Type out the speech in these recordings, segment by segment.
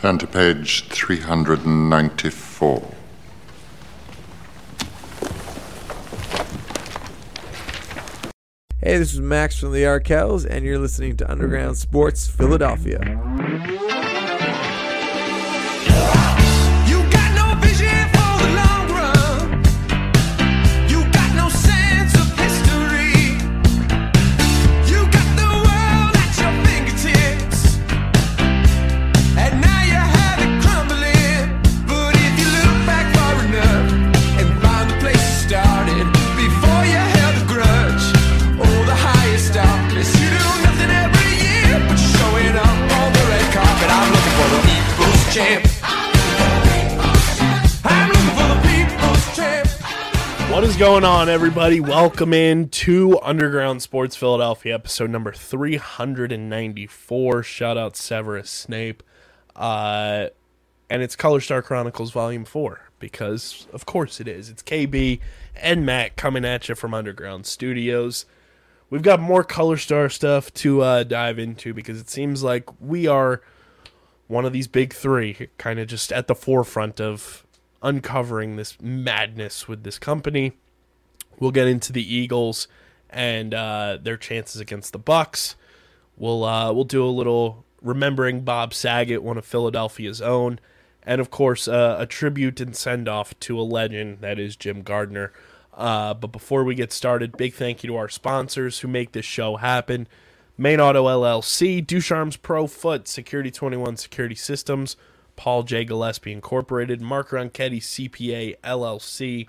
Turn to page 394. Hey, this is Max from the Arkells, and you're listening to Underground Sports Philadelphia. Going on, everybody? Welcome in to Underground Sports Philadelphia, episode number 394. Shout out Severus Snape. Uh, and it's Color Star Chronicles Volume 4, because of course it is. It's KB and Matt coming at you from Underground Studios. We've got more Color Star stuff to uh, dive into because it seems like we are one of these big three, kind of just at the forefront of uncovering this madness with this company. We'll get into the Eagles and uh, their chances against the Bucs. We'll uh, we'll do a little remembering Bob Saget, one of Philadelphia's own, and of course uh, a tribute and send off to a legend that is Jim Gardner. Uh, but before we get started, big thank you to our sponsors who make this show happen. Main Auto LLC, Ducharme's Pro Foot, Security 21 Security Systems, Paul J. Gillespie Incorporated, Mark Ronchetti CPA LLC,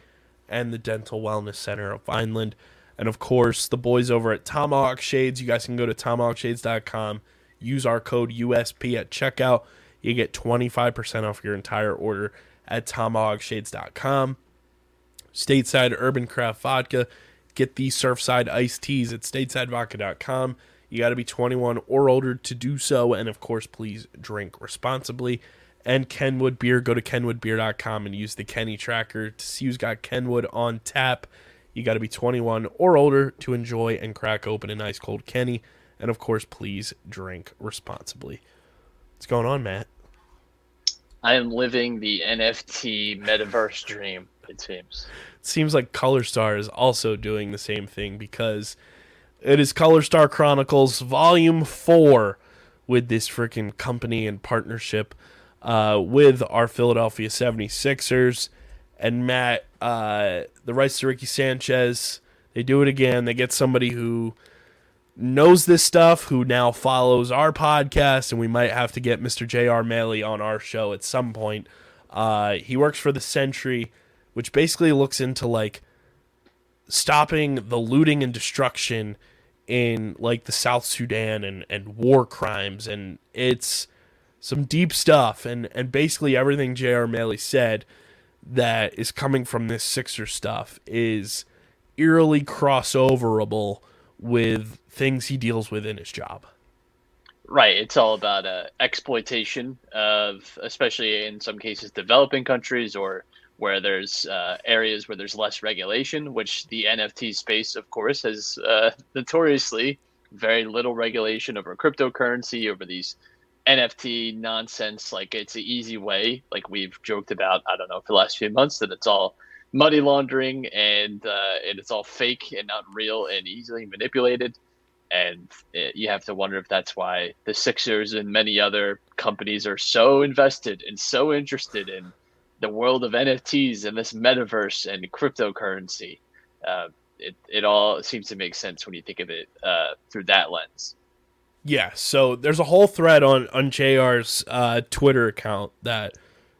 and the Dental Wellness Center of Vineland. And of course, the boys over at Tomahawk Shades. You guys can go to tomahawkshades.com, use our code USP at checkout. You get 25% off your entire order at tomahawkshades.com. Stateside Urban Craft Vodka. Get the Surfside iced teas at statesidevodka.com. You got to be 21 or older to do so. And of course, please drink responsibly. And Kenwood Beer, go to kenwoodbeer.com and use the Kenny tracker to see who's got Kenwood on tap. You got to be 21 or older to enjoy and crack open a nice cold Kenny. And of course, please drink responsibly. What's going on, Matt? I am living the NFT metaverse dream, it seems. It seems like Color Star is also doing the same thing because it is Color Star Chronicles Volume 4 with this freaking company and partnership uh, with our Philadelphia 76ers. And Matt, uh, the rights to Ricky Sanchez, they do it again. They get somebody who knows this stuff, who now follows our podcast, and we might have to get Mr. J.R. Mailey on our show at some point. Uh, he works for the Sentry, which basically looks into like stopping the looting and destruction in like the South Sudan and, and war crimes and it's some deep stuff and, and basically everything J.R. Mailey said that is coming from this Sixer stuff is eerily crossoverable with things he deals with in his job. Right. It's all about uh, exploitation of, especially in some cases, developing countries or where there's uh, areas where there's less regulation, which the NFT space, of course, has uh, notoriously very little regulation over cryptocurrency, over these NFT nonsense. Like it's an easy way, like we've joked about, I don't know, for the last few months, that it's all money laundering and uh, and it's all fake and not real and easily manipulated. And uh, you have to wonder if that's why the Sixers and many other companies are so invested and so interested in the world of NFTs and this metaverse and cryptocurrency. Uh, it, it all seems to make sense when you think of it uh, through that lens. Yeah, so there's a whole thread on on JR's uh, Twitter account that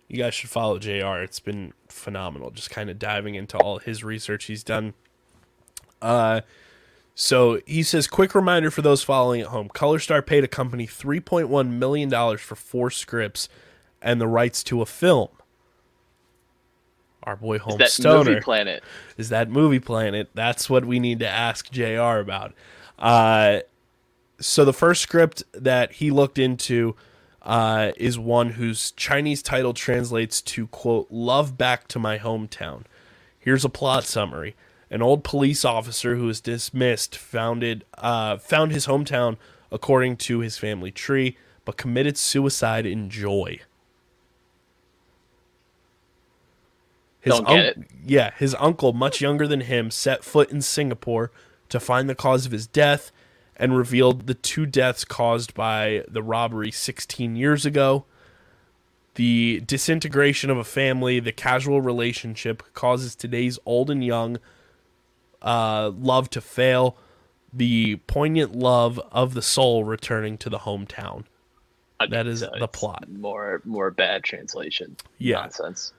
you guys should follow JR. It's been phenomenal, just kind of diving into all his research he's done. Uh, so he says, quick reminder for those following at home: ColorStar paid a company 3.1 million dollars for four scripts and the rights to a film. Our boy Home That Stoner movie planet. is that movie planet. That's what we need to ask JR about. Uh, so the first script that he looked into uh, is one whose Chinese title translates to quote "Love Back to My Hometown." Here's a plot summary: An old police officer who was dismissed founded uh, found his hometown according to his family tree, but committed suicide in joy. His Don't get un- it. Yeah, his uncle, much younger than him, set foot in Singapore to find the cause of his death and revealed the two deaths caused by the robbery 16 years ago. The disintegration of a family, the casual relationship causes today's old and young uh, love to fail, the poignant love of the soul returning to the hometown. That is the plot. More more bad translation. Yeah. Nonsense.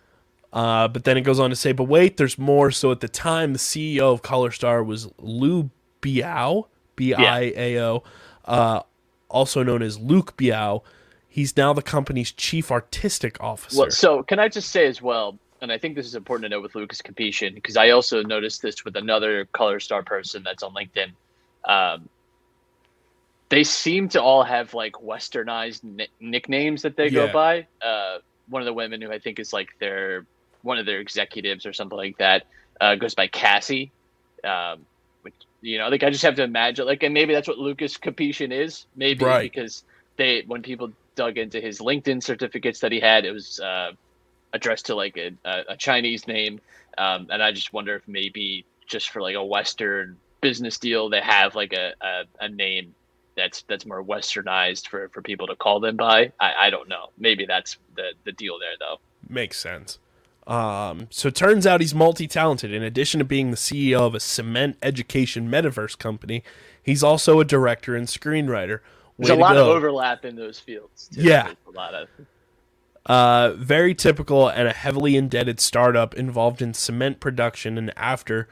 Uh, but then it goes on to say, but wait, there's more. So at the time, the CEO of Color Star was Lu Biao, B I A O, uh, also known as Luke Biao. He's now the company's chief artistic officer. Well, so can I just say as well, and I think this is important to note with Lucas Capetian because I also noticed this with another Color Star person that's on LinkedIn. Um, they seem to all have like westernized ni- nicknames that they Yeah. go by. Uh, one of the women who I think is like their one of their executives or something like that uh, goes by Cassie. Um, which you know, like I just have to imagine, like, and maybe that's what Lucas Capetian is, maybe Right. because they when people dug into his LinkedIn certificates that he had, it was uh, addressed to like a, a, a Chinese name, um, and I just wonder if maybe just for like a Western business deal, they have like a, a, a name that's that's more westernized for, for people to call them by. I, I don't know. Maybe that's the the deal there though. Makes sense. Um, so it turns out he's multi talented. In addition to being the CEO of a cement education metaverse company, he's also a director and screenwriter. There's a lot of overlap in those fields. Too. Yeah. There's a lot of Uh, very typical and a heavily indebted startup involved in cement production and after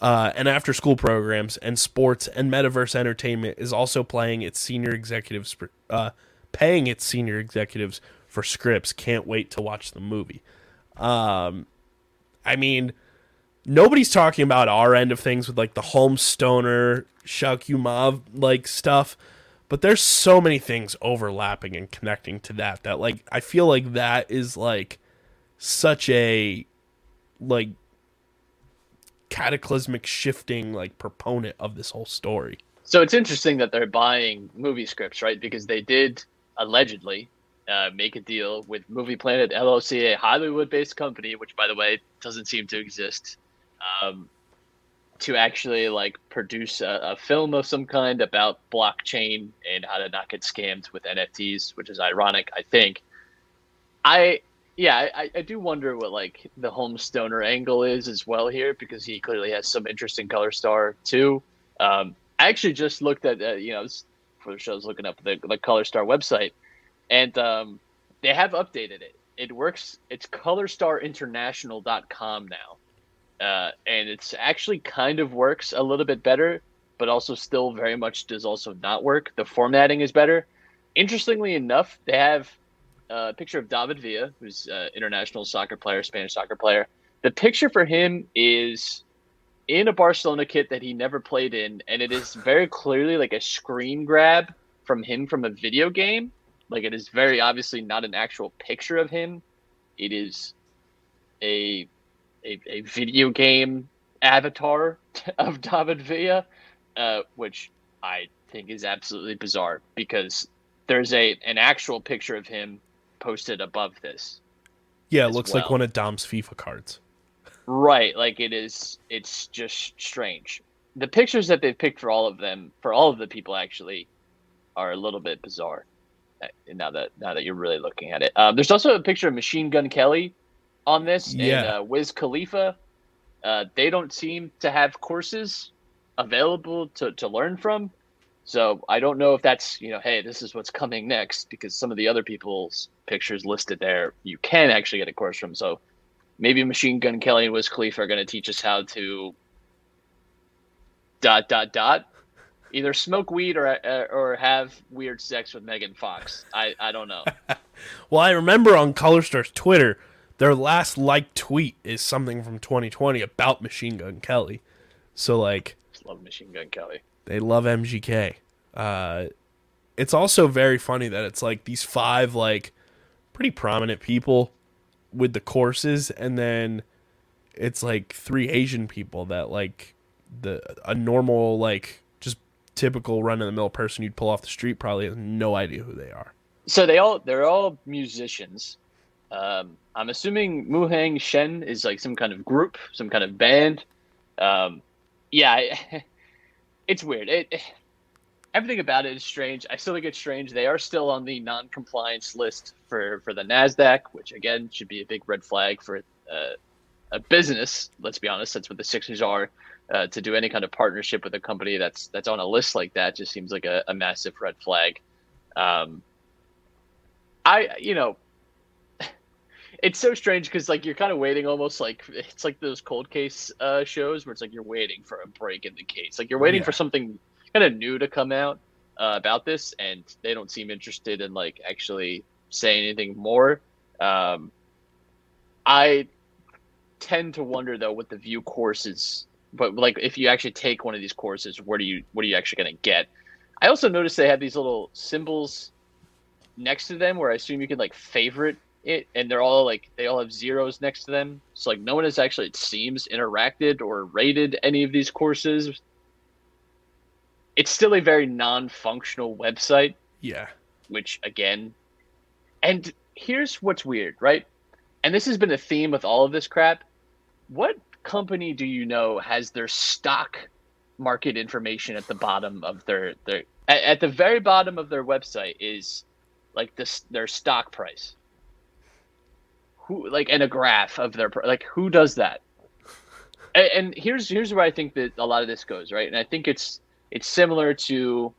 uh, and after school programs and sports and metaverse entertainment is also playing its senior executives uh, paying its senior executives for scripts. Can't wait to watch the movie. Um, I mean, nobody's talking about our end of things with like the Homestoner, Shakyumov like stuff, but there's so many things overlapping and connecting to that that like I feel like that is like such a like cataclysmic shifting like proponent of this whole story. So it's interesting that they're buying movie scripts, right? Because they did allegedly uh, make a deal with Movie Planet LLC, a Hollywood-based company, which, by the way, doesn't seem to exist, um, to actually like produce a, a film of some kind about blockchain and how to not get scammed with NFTs, which is ironic, I think. I yeah, I, I do wonder what like the Homestoner angle is as well here because he clearly has some interest in Color Star too. Um, I actually just looked at uh, you know for the show, I was looking up the the Color Star website, and um, they have updated it. It works. It's ColorStarInternational.com now, uh, and it's actually kind of works a little bit better, but also still very much does also not work. The formatting is better. Interestingly enough, they have a picture of David Villa, who's an international soccer player, Spanish soccer player. The picture for him is in a Barcelona kit that he never played in, and it is very clearly like a screen grab from him from a video game. Like it is very obviously not an actual picture of him. It is a a, a video game avatar of David Villa, uh, which I think is absolutely bizarre because there's a an actual picture of him posted above this. Yeah, it looks like one of Dom's FIFA cards. Right, like it is. It's just strange. The pictures that they've picked for all of them, for all of the people, actually, are a little bit bizarre. Uh, Now that now that you're really looking at it, um, there's also a picture of Machine Gun Kelly on this, Yeah. and uh, Wiz Khalifa. Uh, they don't seem to have courses available to, to learn from. So I don't know if that's you know, hey, this is what's coming next because some of the other people's pictures listed there you can actually get a course from. So maybe Machine Gun Kelly and Wiz Khalifa are going to teach us how to dot dot dot either smoke weed or uh, or have weird sex with Megan Fox. I I don't know. Well, I remember on Color Star's Twitter, their last liked tweet is something from 2020 about Machine Gun Kelly. So like Just love Machine Gun Kelly. they love MGK. Uh, it's also very funny that it's like these five like pretty prominent people with the courses, and then it's like three Asian people that like the a normal like typical run of the mill person you'd pull off the street probably has no idea who they are. So they all they're all musicians. Um, I'm assuming Muhang Shen is like some kind of group, some kind of band. Um, yeah, I- it's weird. It everything about it is strange. I still think it's strange. They are still on the non-compliance list for for the Nasdaq, which again should be a big red flag for uh, a business. Let's be honest, that's what the Sixers are. Uh, to do any kind of partnership with a company that's that's on a list like that just seems like a, a massive red flag. Um, I you know it's so strange because like you're kind of waiting almost like it's like those cold case uh, shows where it's like you're waiting for a break in the case like you're waiting Yeah. for something kind of new to come out uh, about this and they don't seem interested in like actually saying anything more um, i tend to wonder though with the view courses but like if you actually take one of these courses what are you what are you actually going to get? I also noticed they have these little symbols next to them where i assume you can like favorite it and they're all like they all have zeros next to them. So like no one has actually it seems interacted or rated any of these courses. It's still a very non-functional website. Yeah. which again and here's what's weird right? And this has been a theme with all of this crap. What company do you know has their stock market information at the bottom of their their at, at the very bottom of their website is like this their stock price. Who like and a graph of their like who does that? And, and here's here's where i think that a lot of this goes right? And i think it's it's similar to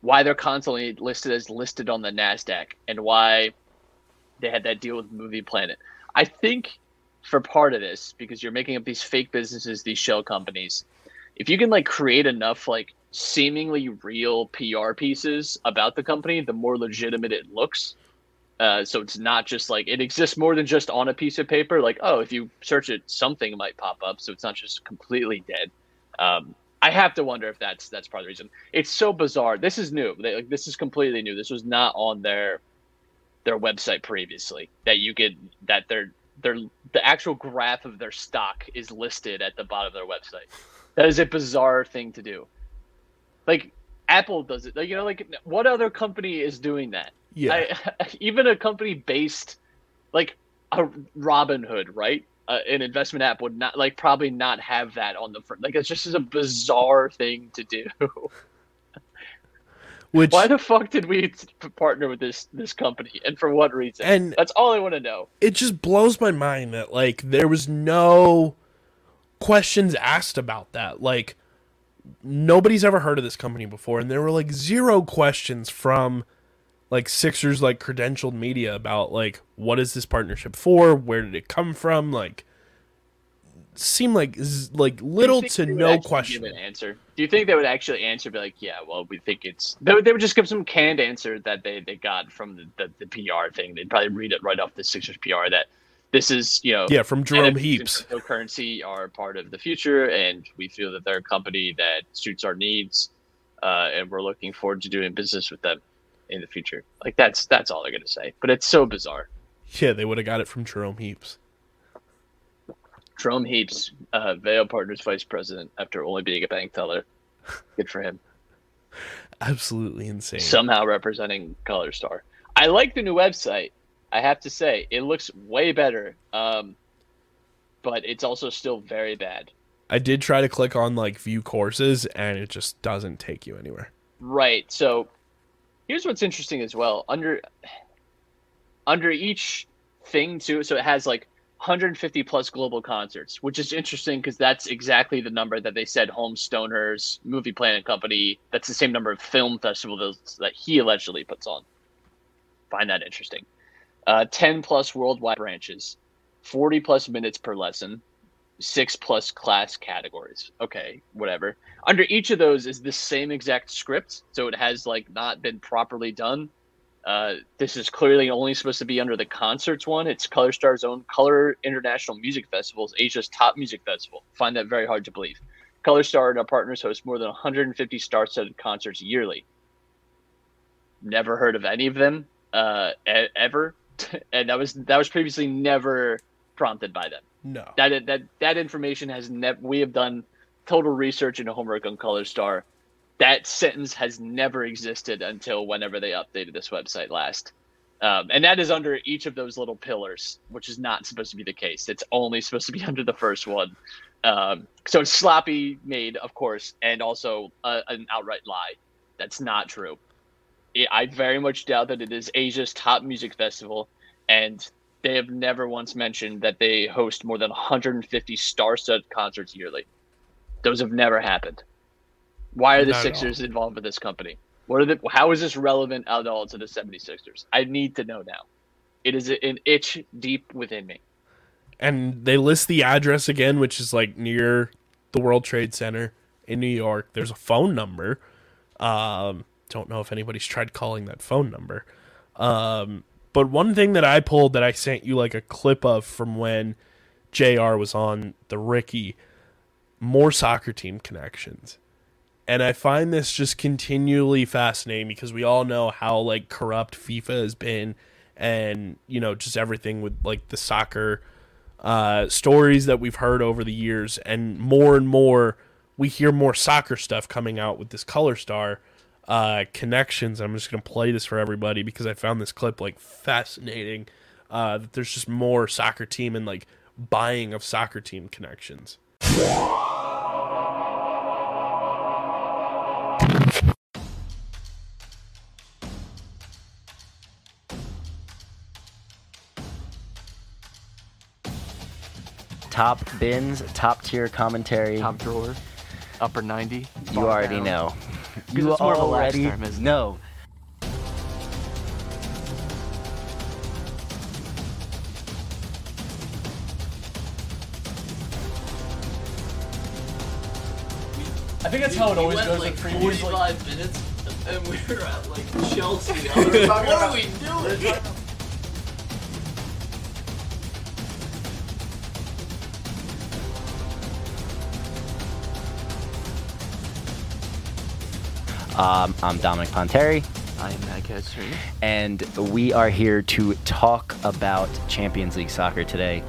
why they're constantly listed as listed on the Nasdaq and why they had that deal with Movie Planet. I think for part of this, because you're making up these fake businesses, these shell companies, if you can like create enough like seemingly real PR pieces about the company, the more legitimate it looks. Uh, so it's not just like it exists more than just on a piece of paper. Like, oh, if you search it, something might pop up. So it's not just completely dead. Um, I have to wonder if that's that's part of the reason. It's so bizarre. This is new. They, like, this is completely new. This was not on their their website previously. That you could that their their the actual graph of their stock is listed at the bottom of their website. That is a bizarre thing to do. Like Apple does it. Like, you know, like what other company is doing that? Yeah. I, even a company based like a Robinhood, right? Uh, an investment app would not like probably not have that on the front. Like it's just is a bizarre thing to do. Which Why the fuck did we partner with this this company, and for what reason? and That's all I want to know. it just blows my mind that like there was no questions asked about that. Like nobody's ever heard of this company before, and there were like zero questions from like Sixers like credentialed media about like what is this partnership for? Where did it come from? Like seemed like like little to no question. Give an answer. Do you think they would actually answer? Be like, yeah, well, we think it's. They would, they would just give some canned answer that they, they got from the, the, the PR thing. They'd probably read it right off the Sixers PR that this is you know Yeah, from Jerome NFTs Heaps. cryptocurrency are part of the future, and we feel that they're a company that suits our needs, uh, and we're looking forward to doing business with them in the future. Like that's that's all they're gonna say. But it's so bizarre. Yeah, they would have got it from Jerome Heaps. Jerome Heaps, uh, Vail Partners vice president, after only being a bank teller. Good for him. Absolutely insane. Somehow representing Color Star. I like the new website. I have to say, it looks way better. Um, but it's also still very bad. I did try to click on like view courses and it just doesn't take you anywhere. Right. So here's what's interesting as well. Under under each thing too, so it has like 150 plus global concerts, which is interesting because that's exactly the number that they said Home Stoners Movie Planet Company. That's the same number of film festivals that he allegedly puts on. Find that interesting. Uh, 10 plus worldwide branches, 40 plus minutes per lesson, six plus class categories. Okay, whatever. Under each of those is the same exact script, so it has like not been properly done. Uh, this is clearly only supposed to be under the concerts one. It's Color Star's own Color International Music Festivals, Asia's top music festival. Find that very hard to believe. Color Star and our partners host more than 150 star-studded concerts yearly. Never heard of any of them uh, e- ever, and that was that was previously never prompted by them No. that that that information has never we have done total research and homework on color star that sentence has never existed until whenever they updated this website last Um, and that is under each of those little pillars, which is not supposed to be the case. It's only supposed to be under the first one. Um, so it's sloppy made, of course, and also uh, an outright lie. That's not true. I- I very much doubt that it is Asia's top music festival, and they have never once mentioned that they host more than 150 star-studded concerts yearly. Those have never happened. Why are the Not Sixers involved with this company? What are the? How is this relevant at all to the 76ers? I need to know now. It is an itch deep within me. and they list the address again, which is like near the World Trade Center in New York. There's a phone number. Um, don't know if anybody's tried calling that phone number. Um, but one thing that I pulled that I sent you like a clip of from when JR was on the Ricky, more soccer team connections. And I find this just continually fascinating because we all know how like corrupt FIFA has been and you know just everything with like the soccer uh, stories that we've heard over the years, and more and more we hear more soccer stuff coming out with this Color Star uh, connections. I'm just gonna play this for everybody because I found this clip like fascinating. Uh, that there's just more soccer team and like buying of soccer team connections. Top bins, top tier commentary. top drawer, upper 90. you already down. know. You it's more of a lax already term, know. I think that's how it always went goes like with previews. Like, 45 minutes and we were at like Chelsea. I was like, what are we doing? Um, I'm Dominic Ponteri, I am Matt Ketchery. and we are here to talk about Champions League soccer today.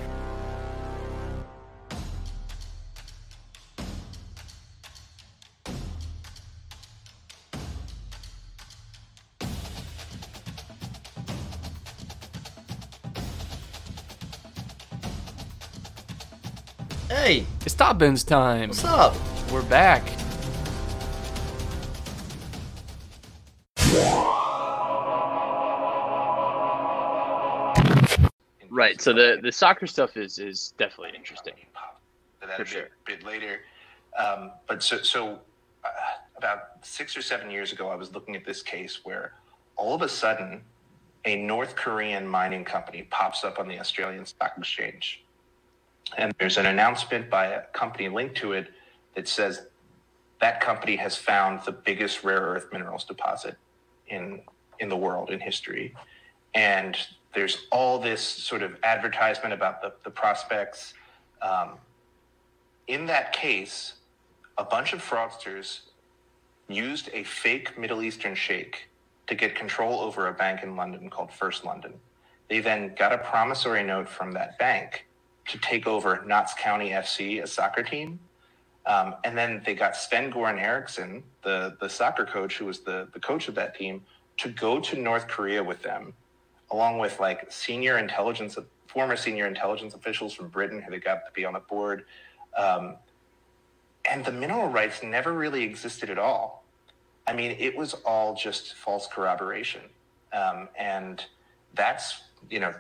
Hey, It's top bins time. what's up? We're back. Right. So the the soccer stuff is is definitely interesting. for that For a sure. bit, bit later. Um, but so, so uh, about six or seven years ago, I was looking at this case where all of a sudden a North Korean mining company pops up on the Australian Stock Exchange. And there's an announcement by a company linked to it that says that company has found the biggest rare earth minerals deposit in in the world in history. And there's all this sort of advertisement about the, the prospects. Um, in that case, a bunch of fraudsters used a fake Middle Eastern sheikh to get control over a bank in London called First London. They then got a promissory note from that bank to take over Notts County FC, a soccer team. Um, and then they got Sven Goran Eriksson, the, the soccer coach who was the, the coach of that team, to go to North Korea with them, along with like senior intelligence, former senior intelligence officials from Britain who they got to be on the board. Um, and the mineral rights never really existed at all. I mean, it was all just false corroboration. Um, and that's, you know,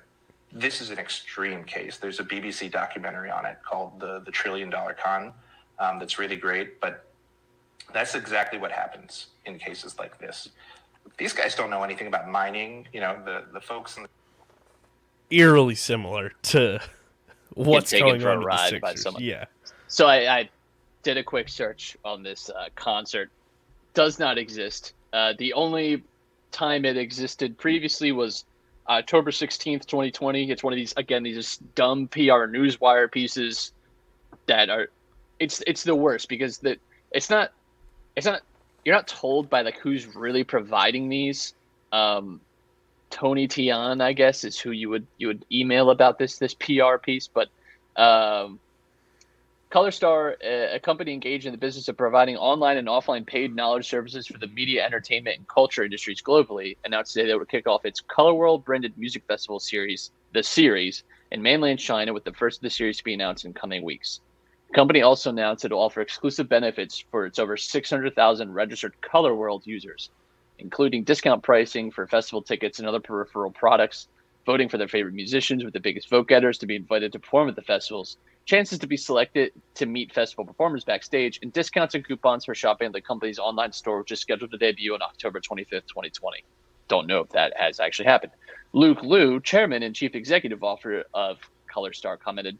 this is an extreme case. There's a BBC documentary on it called The, the Trillion Dollar Con um, that's really great. But that's exactly what happens in cases like this. These guys don't know anything about mining. You know, the, the folks in the Eerily similar to what's taken going for a on with the ride by Sixers. someone. Yeah. So I, I did a quick search on this uh, concert. Does not exist. Uh, the only time it existed previously was October sixteenth, twenty twenty. It's one of these again these just dumb PR newswire pieces that are. It's it's the worst because the it's not it's not you're not told by like who's really providing these. Um, Tony Tian, I guess, is who you would you would email about this this PR piece, but um, ColorStar, a company engaged in the business of providing online and offline paid knowledge services for the media, entertainment, and culture industries globally, announced today that it would kick off its Color World branded music festival series, the series, in mainland China, with the first of the series to be announced in coming weeks. The company also announced it will offer exclusive benefits for its over 600,000 registered Color World users, including discount pricing for festival tickets and other peripheral products, voting for their favorite musicians with the biggest vote getters to be invited to perform at the festivals, chances to be selected to meet festival performers backstage, and discounts and coupons for shopping at the company's online store, which is scheduled to debut on October 25th, 2020. Don't know if that has actually happened. Luke Liu, chairman and chief executive officer of ColorStar, commented,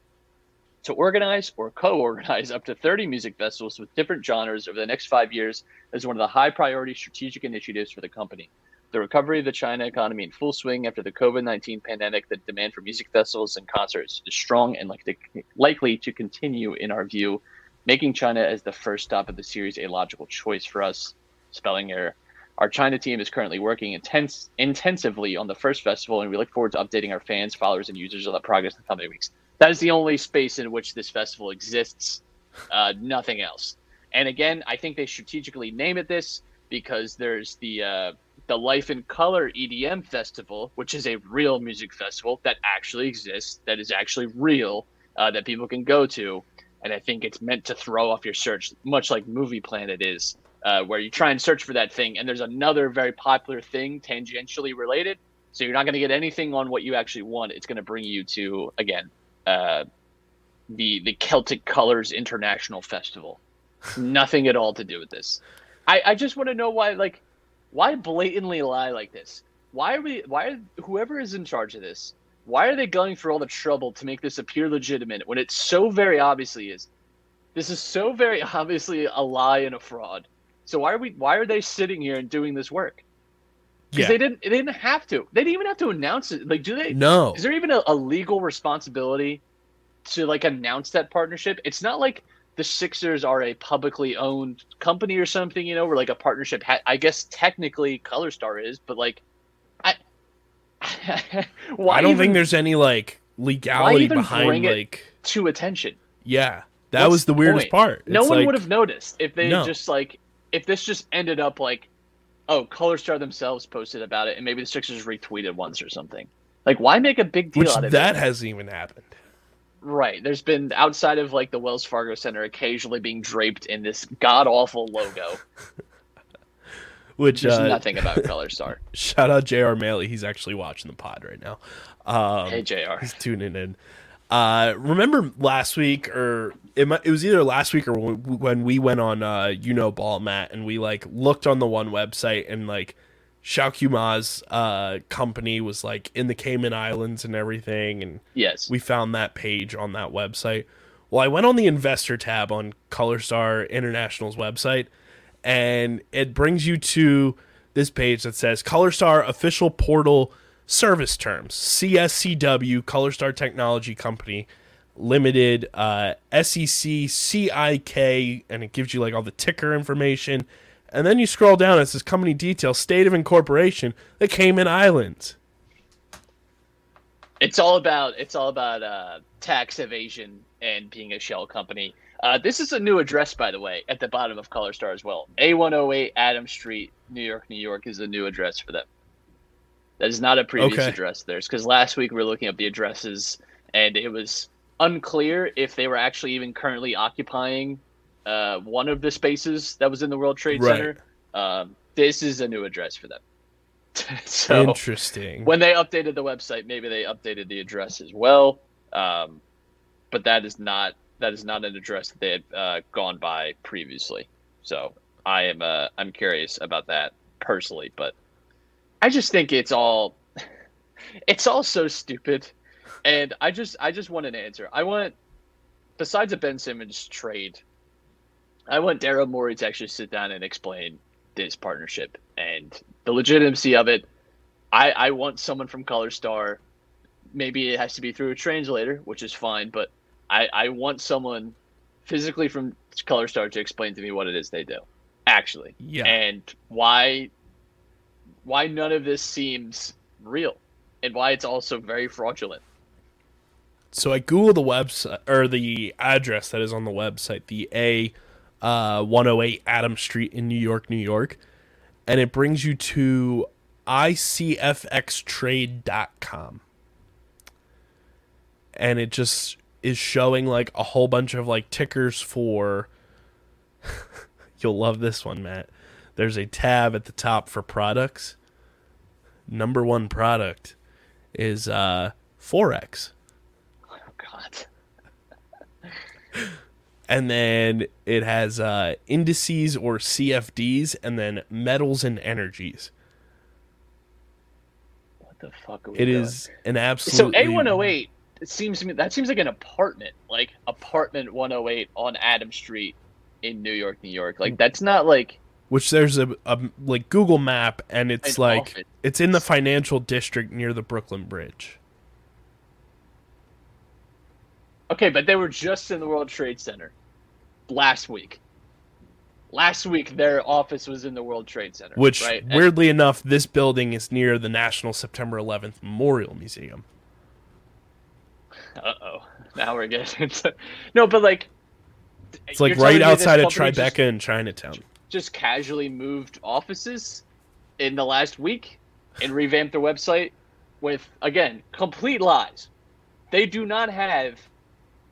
to organize or co-organize up to 30 music festivals with different genres over the next five years is one of the high priority strategic initiatives for the company. The recovery of the China economy in full swing after the COVID-19 pandemic, the demand for music festivals and concerts is strong and likely likely to continue in our view, making China as the first stop of the series a logical choice for us. Spelling error. Our China team is currently working intense, intensively on the first festival, and we look forward to updating our fans, followers, and users on the progress in the coming weeks. That is the only space in which this festival exists, uh, nothing else. And again, I think they strategically name it this because there's the uh, the Life in Color EDM Festival, which is a real music festival that actually exists, that is actually real, uh, that people can go to. And I think it's meant to throw off your search, much like Movie Planet is, uh, where you try and search for that thing, and there's another very popular thing tangentially related. So you're not going to get anything on what you actually want. It's going to bring you to again uh, the the Celtic Colors International Festival. Nothing at all to do with this. I, I just want to know why like why blatantly lie like this? Why are we why are whoever is in charge of this? Why are they going through all the trouble to make this appear legitimate when it so very obviously is? This is so very obviously a lie and a fraud. So why are we why are they sitting here and doing this work? Because Yeah. they didn't they didn't have to. They didn't even have to announce it. Like do they No. is there even a, a legal responsibility to like announce that partnership? It's not like the Sixers are a publicly owned company or something, you know, where like a partnership. Ha- I guess technically Color Star is, but like, I why I don't even think there's any like legality behind like to attention. yeah. That What's was the weirdest point? part. No one like- would have noticed if they No. just like if this just ended up like, oh, Color Star themselves posted about it, and maybe the Sixers retweeted once or something. Like, why make a big deal which out of that it? hasn't even happened. Right. There's been outside of like the Wells Fargo Center occasionally being draped in this god awful logo. Which There's uh, nothing about Color Star. shout out J.R. Mailey. He's actually watching the pod right now. Um, Hey Jr. He's tuning in. Uh, remember last week, or it, it was either last week or when when we went on, uh, you know, ball mat, and we like looked on the one website, and like Xiao Ma's uh company was like in the Cayman Islands and everything, and Yes. we found that page on that website. Well, I went on the investor tab on ColorStar International's website, and it brings you to this page that says ColorStar official portal service terms CSCW ColorStar Technology Company Limited uh, SEC CIK, and it gives you like all the ticker information. And then you scroll down, it says company details, state of incorporation, the Cayman Islands. It's all about it's all about uh, tax evasion and being a shell company. Uh, this is a new address, by the way, at the bottom of Color Star as well. A108 Adam Street, New York, New York is a new address for them. That is not a previous Okay. address theirs because last week we were looking up the addresses and it was unclear if they were actually even currently occupying uh, one of the spaces that was in the World Trade Right. Center. Um, this is a new address for them. so Interesting. when they updated the website, maybe they updated the address as well. Um, but that is not that is not an address that they had uh, gone by previously. So I am uh, I'm curious about that personally, but I just think it's all it's all so stupid, and I just I just want an answer. I want besides a Ben Simmons trade, I want Daryl Morey to actually sit down and explain this partnership and the legitimacy of it. I, I want someone from Color Star. Maybe it has to be through a translator, which is fine, but I, I want someone physically from Color Star to explain to me what it is they do. Actually. Yeah. And why why none of this seems real. And why it's also very fraudulent. so I Google the website or the address that is on the website, the A uh, 108 Adam Street in New York, New York, and it brings you to icfxtrade.com. And it just is showing like a whole bunch of like tickers for You'll love this one, Matt. There's a tab at the top for products. Number 1 product is uh Forex. Oh God. and then it has uh, indices or CFDs, and then metals and energies. What the fuck are we It doing? is an absolute. So. A108 it seems to me that seems like an apartment, like apartment 108 on Adam Street in New York, New York. Like that's not like which there's a, a like Google Map, and it's like it's in the financial district near the Brooklyn Bridge. okay, but they were just in the World Trade Center last week. Last week, their office was in the World Trade Center. Which, right? And- weirdly enough, this building is near the National September 11th Memorial Museum. Uh oh. Now we're getting into no, but like It's like right outside of Tribeca just- in Chinatown. Just casually moved offices in the last week and revamped their website with again complete lies. They do not have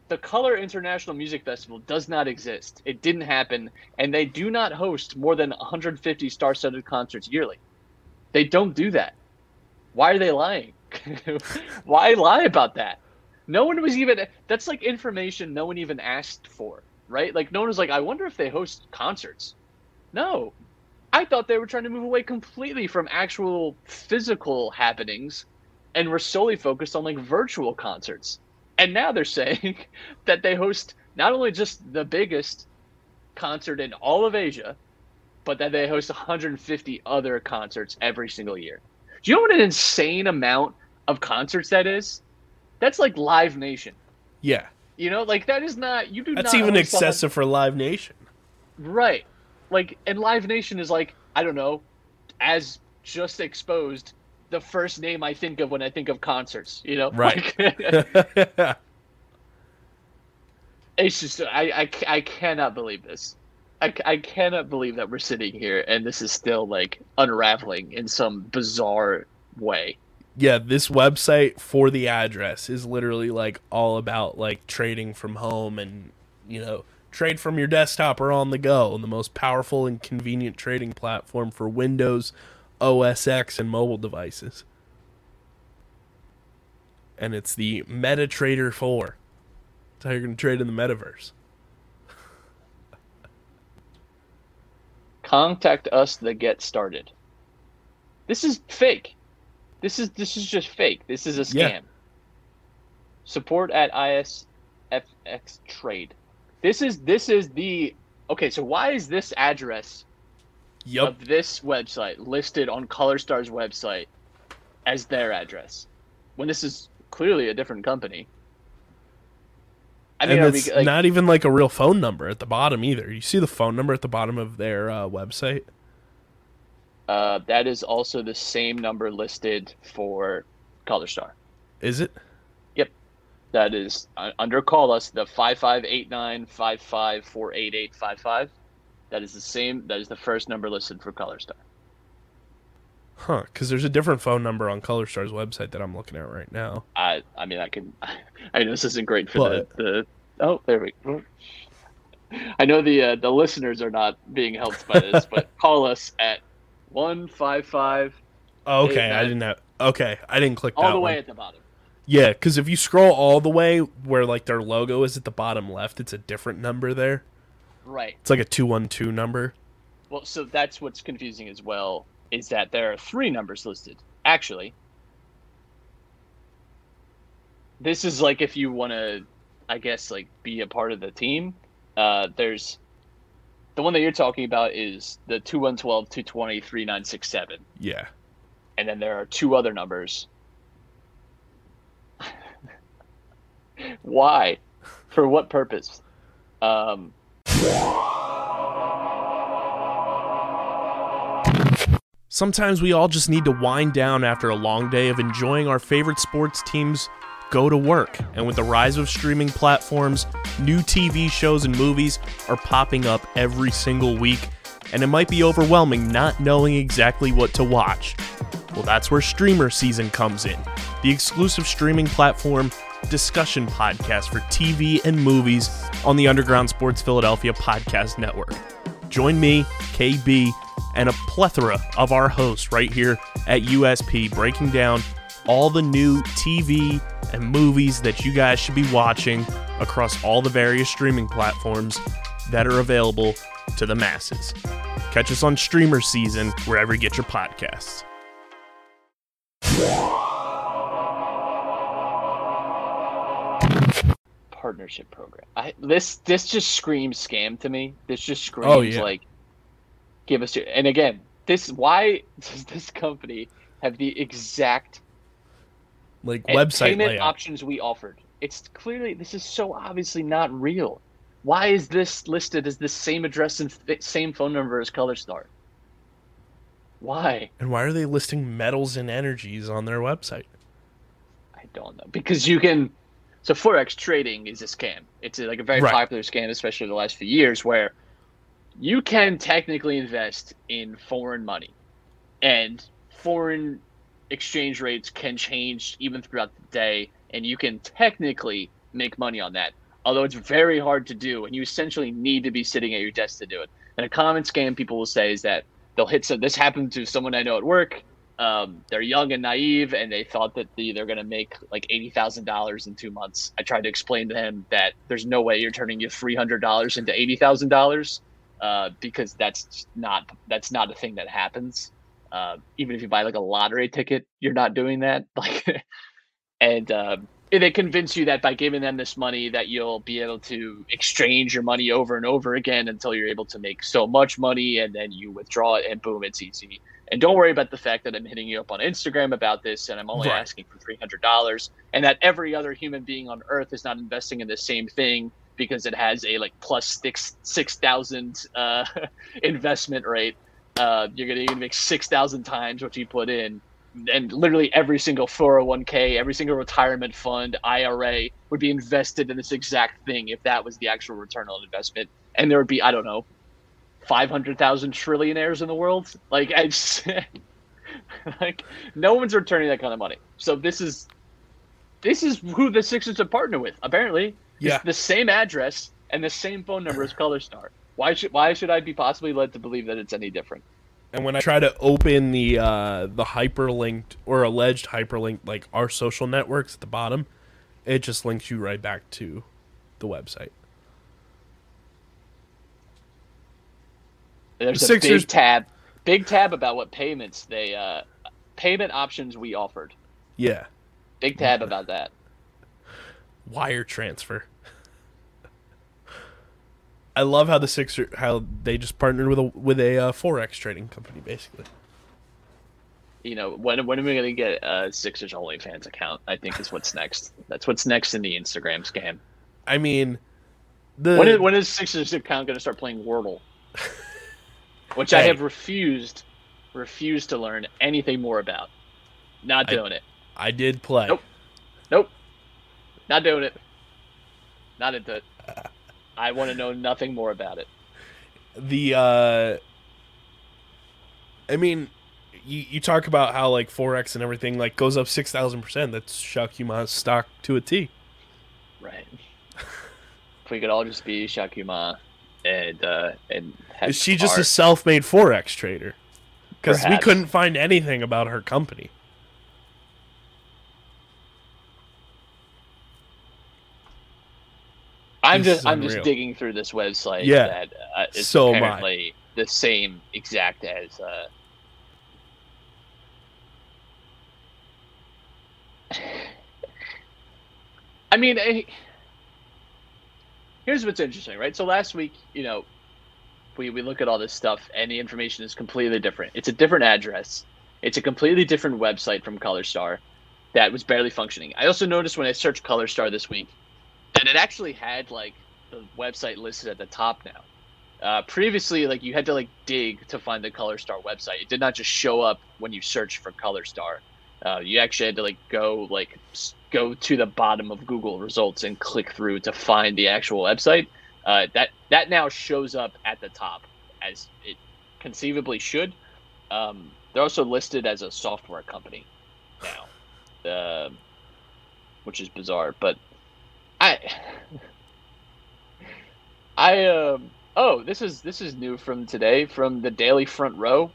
the Color International Music Festival does not exist. It didn't happen and they do not host more than 150 star-studded concerts yearly. They don't do that. Why are they lying? Why lie about that? No one was even that's like information no one even asked for, right? Like no one was like I wonder if they host concerts. No. I thought they were trying to move away completely from actual physical happenings and were solely focused on like virtual concerts. And now they're saying that they host not only just the biggest concert in all of Asia, but that they host 150 other concerts every single year. Do you know what an insane amount of concerts that is? That's like Live Nation. Yeah. You know, like that is not you do That's even excessive for Live Nation. Right. Like, and Live Nation is like, I don't know, as just exposed, the first name I think of when I think of concerts, you know? Right. Like, it's just, I, I, I cannot believe this. I, I cannot believe that we're sitting here and this is still like unraveling in some bizarre way. yeah, this website for the address is literally like all about like trading from home and you know trade from your desktop or on the go. The most powerful and convenient trading platform for Windows, OS X, and mobile devices. And it's the MetaTrader 4. That's how you're going to trade in the metaverse. Contact us to get started. This is fake. This is this is just fake. This is a scam. Yeah. Support at ISFX Trade. This is this is the okay. So why is this address Yep. of this website listed on ColorStar's website as their address when this is clearly a different company? I mean, and are we, like, not even like a real phone number at the bottom either. You see the phone number at the bottom of their uh, website? uh, that is also the same number listed for ColorStar. Is it? That is uh, under call us the five five eight nine five five four eight eight five five. That is the same. That is the first number listed for ColorStar. Huh, because there's a different phone number on ColorStar's website that I'm looking at right now. I I mean I can. I know this isn't great for But- the, the. Oh, there we go. I know the uh, the listeners are not being helped by this, but call us at one five five. okay, I didn't have. Okay, I didn't click all the one. way at the bottom. Yeah, because if you scroll all the way where like their logo is at the bottom left, it's a different number there. Right. It's like a two one two number. Well, so that's what's confusing as well is that there are three numbers listed. Actually, this is like if you want to, I guess, like be a part of the team. Uh, there's the one that you're talking about is the 2112 220 3967. Yeah. And then there are two other numbers. Why? For what purpose? Um, Sometimes we all just need to wind down after a long day of enjoying our favorite sports teams go to work. And with the rise of streaming platforms, new TV shows and movies are popping up every single week, and it might be overwhelming not knowing exactly what to watch. Well, that's where Streamer Season comes in, the exclusive streaming platform discussion podcast for TV and movies on the Underground Sports Philadelphia Podcast Network. Join me, KB, and a plethora of our hosts right here at USP breaking down all the new TV and movies that you guys should be watching across all the various streaming platforms that are available to the masses. Catch us on Streamer Season wherever you get your podcasts. Partnership program. I this this just screams scam to me. This just oh, screams Oh, yeah. like give us your and again, this why does this company have the exact Like website payment layout. options we offered? It's clearly this is so obviously not real. Why is this listed as the same address and f- same phone number as ColorStar? Why? And why are they listing metals and energies on their website? I don't know because you can. So forex trading is a scam. It's a, like a very Right. popular scam, especially the last few years, where you can technically invest in foreign money, and foreign exchange rates can change even throughout the day, and you can technically make money on that. Although it's very hard to do, and you essentially need to be sitting at your desk to do it. And a common scam people will say is that they'll hit. So this happened to someone I know at work um, they're young and naive and they thought that the, they're going to make like $80,000 in two months. I tried to explain to him that there's no way you're turning your $300 into $80,000 uh, because that's not, that's not a thing that happens. Uh, even if you buy like a lottery ticket, you're not doing that. Like, and um, they convince you that by giving them this money that you'll be able to exchange your money over and over again until you're able to make so much money and then you withdraw it and boom, it's easy. And don't worry about the fact that I'm hitting you up on Instagram about this and I'm only Right. asking for $300 and that every other human being on earth is not investing in the same thing because it has a like plus six 6,000 uh, investment rate. Uh, you're going to make 6,000 times what you put in. And literally every single 401k, every single retirement fund, IRA would be invested in this exact thing if that was the actual return on investment. And there would be, I don't know, 500,000 trillionaires in the world. Like, I just, like, no one's returning that kind of money. So this is, this is who the Sixers have partnered with. Apparently, It's Yeah. the same address and the same phone number as ColorStar. Why should why should I be possibly led to believe that it's any different? And when I try to open the uh, the hyperlinked or alleged hyperlinked like our social networks at the bottom, it just links you right back to the website. There's The a big tab, big tab about what payments they uh, payment options we offered. Yeah, Big tab about that. wire transfer. I love how the Sixer how they just partnered with a with a uh, forex trading company basically. You know, when when are we gonna get a Sixers OnlyFans account? I think is what's next. That's what's next in the Instagram scam. I mean, the When is when is Sixers account gonna start playing Wordle? Which I have refused, refused to learn anything more about. Not I- doing it. I did play. Nope. Nope. Not doing it. Not into it. I want to know nothing more about it. the uh I mean you, you talk about how like forex and everything like goes up six thousand percent. That's Shakuma's stock to a T. Right. if we could all just be Shakuma and uh and have Is she just a self-made forex trader? Because we couldn't find anything about her company. I'm this just I'm just digging through this website Yeah. that uh, is So I. apparently the same exact as uh I mean, eh, here's what's interesting, right? So last week, you know, we we look at all this stuff and the information is completely different. It's a different address. It's a completely different website from ColorStar that was barely functioning. I also noticed when I searched ColorStar this week that it actually had like the website listed at the top now. Uh, previously, like you had to like dig to find the Color Star website. It did not just show up when you search for ColorStar. Uh, you actually had to like go like go to the bottom of Google results and click through to find the actual website. Uh, that that now shows up at the top as it conceivably should. Um, they're also listed as a software company now, uh, which is bizarre. But I, I um, oh, this is this is new from today from the Daily Front Row.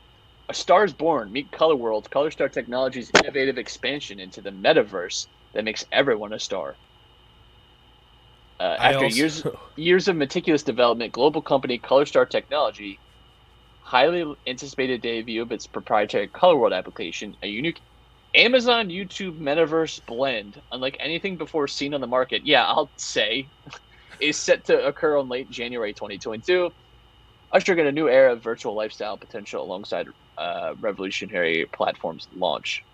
A Star is Born. Meet Color World, Color Star Technologies' innovative expansion into the metaverse that makes everyone a star. Uh, after also- years years of meticulous development, global company Color Star Technology highly anticipated debut of its proprietary Color World application, a unique Amazon YouTube metaverse blend, unlike anything before seen on the market. Yeah, I'll say, is set to occur on late January 2022, ushering in a new era of virtual lifestyle potential alongside uh, revolutionary platforms launch.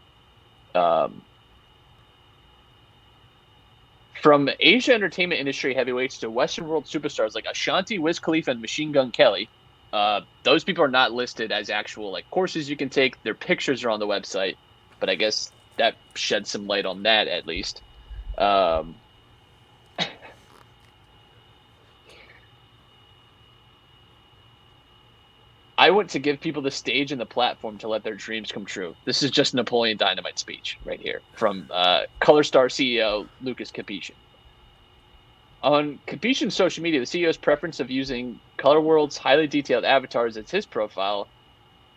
Um, from Asia entertainment industry heavyweights to Western world superstars like Ashanti, Wiz Khalifa, and Machine Gun Kelly, uh, those people are not listed as actual like courses you can take. Their pictures are on the website, but I guess that sheds some light on that at least. Um, I want to give people the stage and the platform to let their dreams come true. This is just Napoleon Dynamite speech right here from uh, Color Star CEO Lucas Capetian. On Capetian's social media, the CEO's preference of using Color World's highly detailed avatars as his profile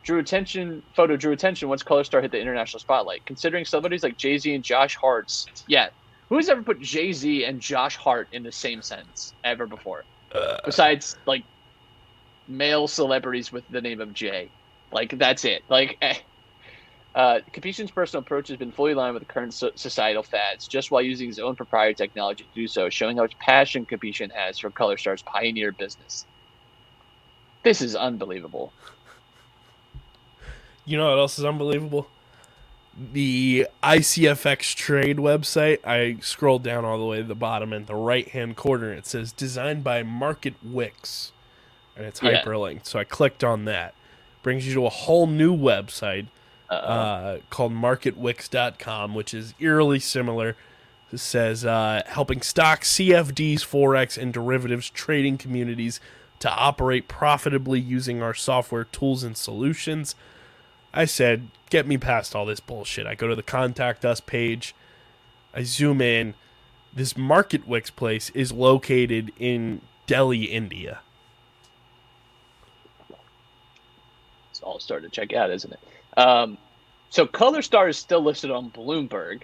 drew attention. Photo drew attention once Color Star hit the international spotlight. Considering celebrities like Jay Z and Josh Hart's, yeah, who has ever put Jay Z and Josh Hart in the same sentence ever before? Besides, like male celebrities with the name of Jay. Like that's it. Like eh. uh, Capetian's personal approach has been fully aligned with the current so- societal fads, just while using his own proprietary technology to do so, showing how much passion Capetian has for Color Star's pioneer business. This is unbelievable. You know what else is unbelievable? The ICFX trade website. I scrolled down all the way to the bottom in the right hand corner. It says designed by Market Wix. And it's Yeah. hyperlinked. So I clicked on that. Brings you to a whole new website Uh, called marketwix.com, which is eerily similar. It says uh, helping stocks, CFDs, Forex, and derivatives trading communities to operate profitably using our software tools and solutions. I said, get me past all this bullshit. I go to the contact us page. I zoom in. This Market MarketWix place is located in Delhi, India. it's all starting to check out, isn't it? Um, so Color Star is still listed on Bloomberg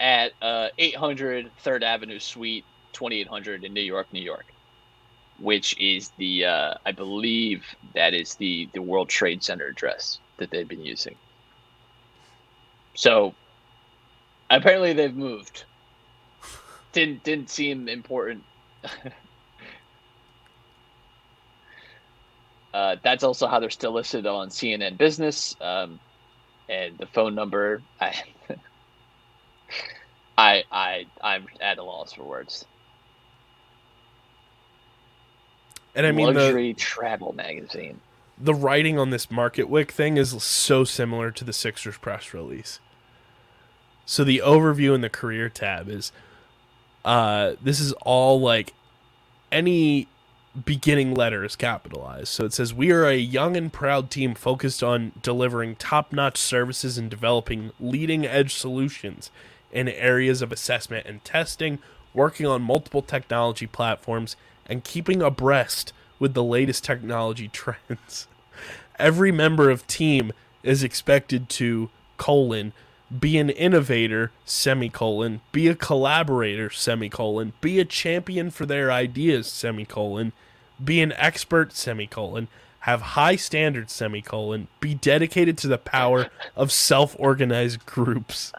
at uh, 800 Third Avenue Suite, 2800 in New York, New York, which is the uh, I believe that is the the World Trade Center address that they've been using. So apparently they've moved. Didn't didn't seem important. Uh, that's also how they're still listed on CNN Business. Um, and the phone number, I, I, I, I'm at a loss for words. And I mean, the, luxury travel magazine. the writing on this market wick thing is so similar to the Sixers press release. So the overview in the career tab is uh this is all like any beginning letter is capitalized. So it says we are a young and proud team focused on delivering top-notch services and developing leading-edge solutions in areas of assessment and testing, working on multiple technology platforms and keeping abreast with the latest technology trends. Every member of team is expected to colon be an innovator semicolon be a collaborator semicolon be a champion for their ideas semicolon be an expert semicolon have high standards semicolon be dedicated to the power of self-organized groups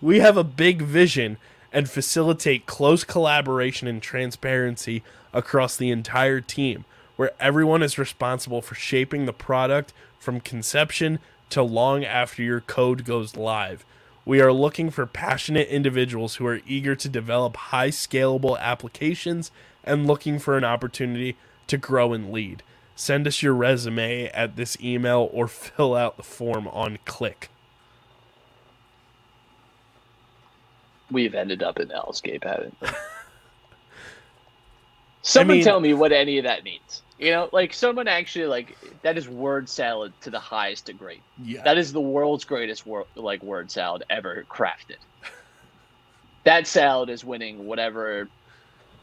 we have a big vision and facilitate close collaboration and transparency across the entire team, where everyone is responsible for shaping the product from conception to long after your code goes live. We are looking for passionate individuals who are eager to develop high scalable applications and looking for an opportunity to grow and lead. send us your resume at this email or fill out the form on Click. We've ended up in Hellscape, haven't we? Someone mean- tell me what any of that means. You know, like someone actually like that is word salad to the highest degree. Yeah. That is the world's greatest wor- like word salad ever crafted. that salad is winning whatever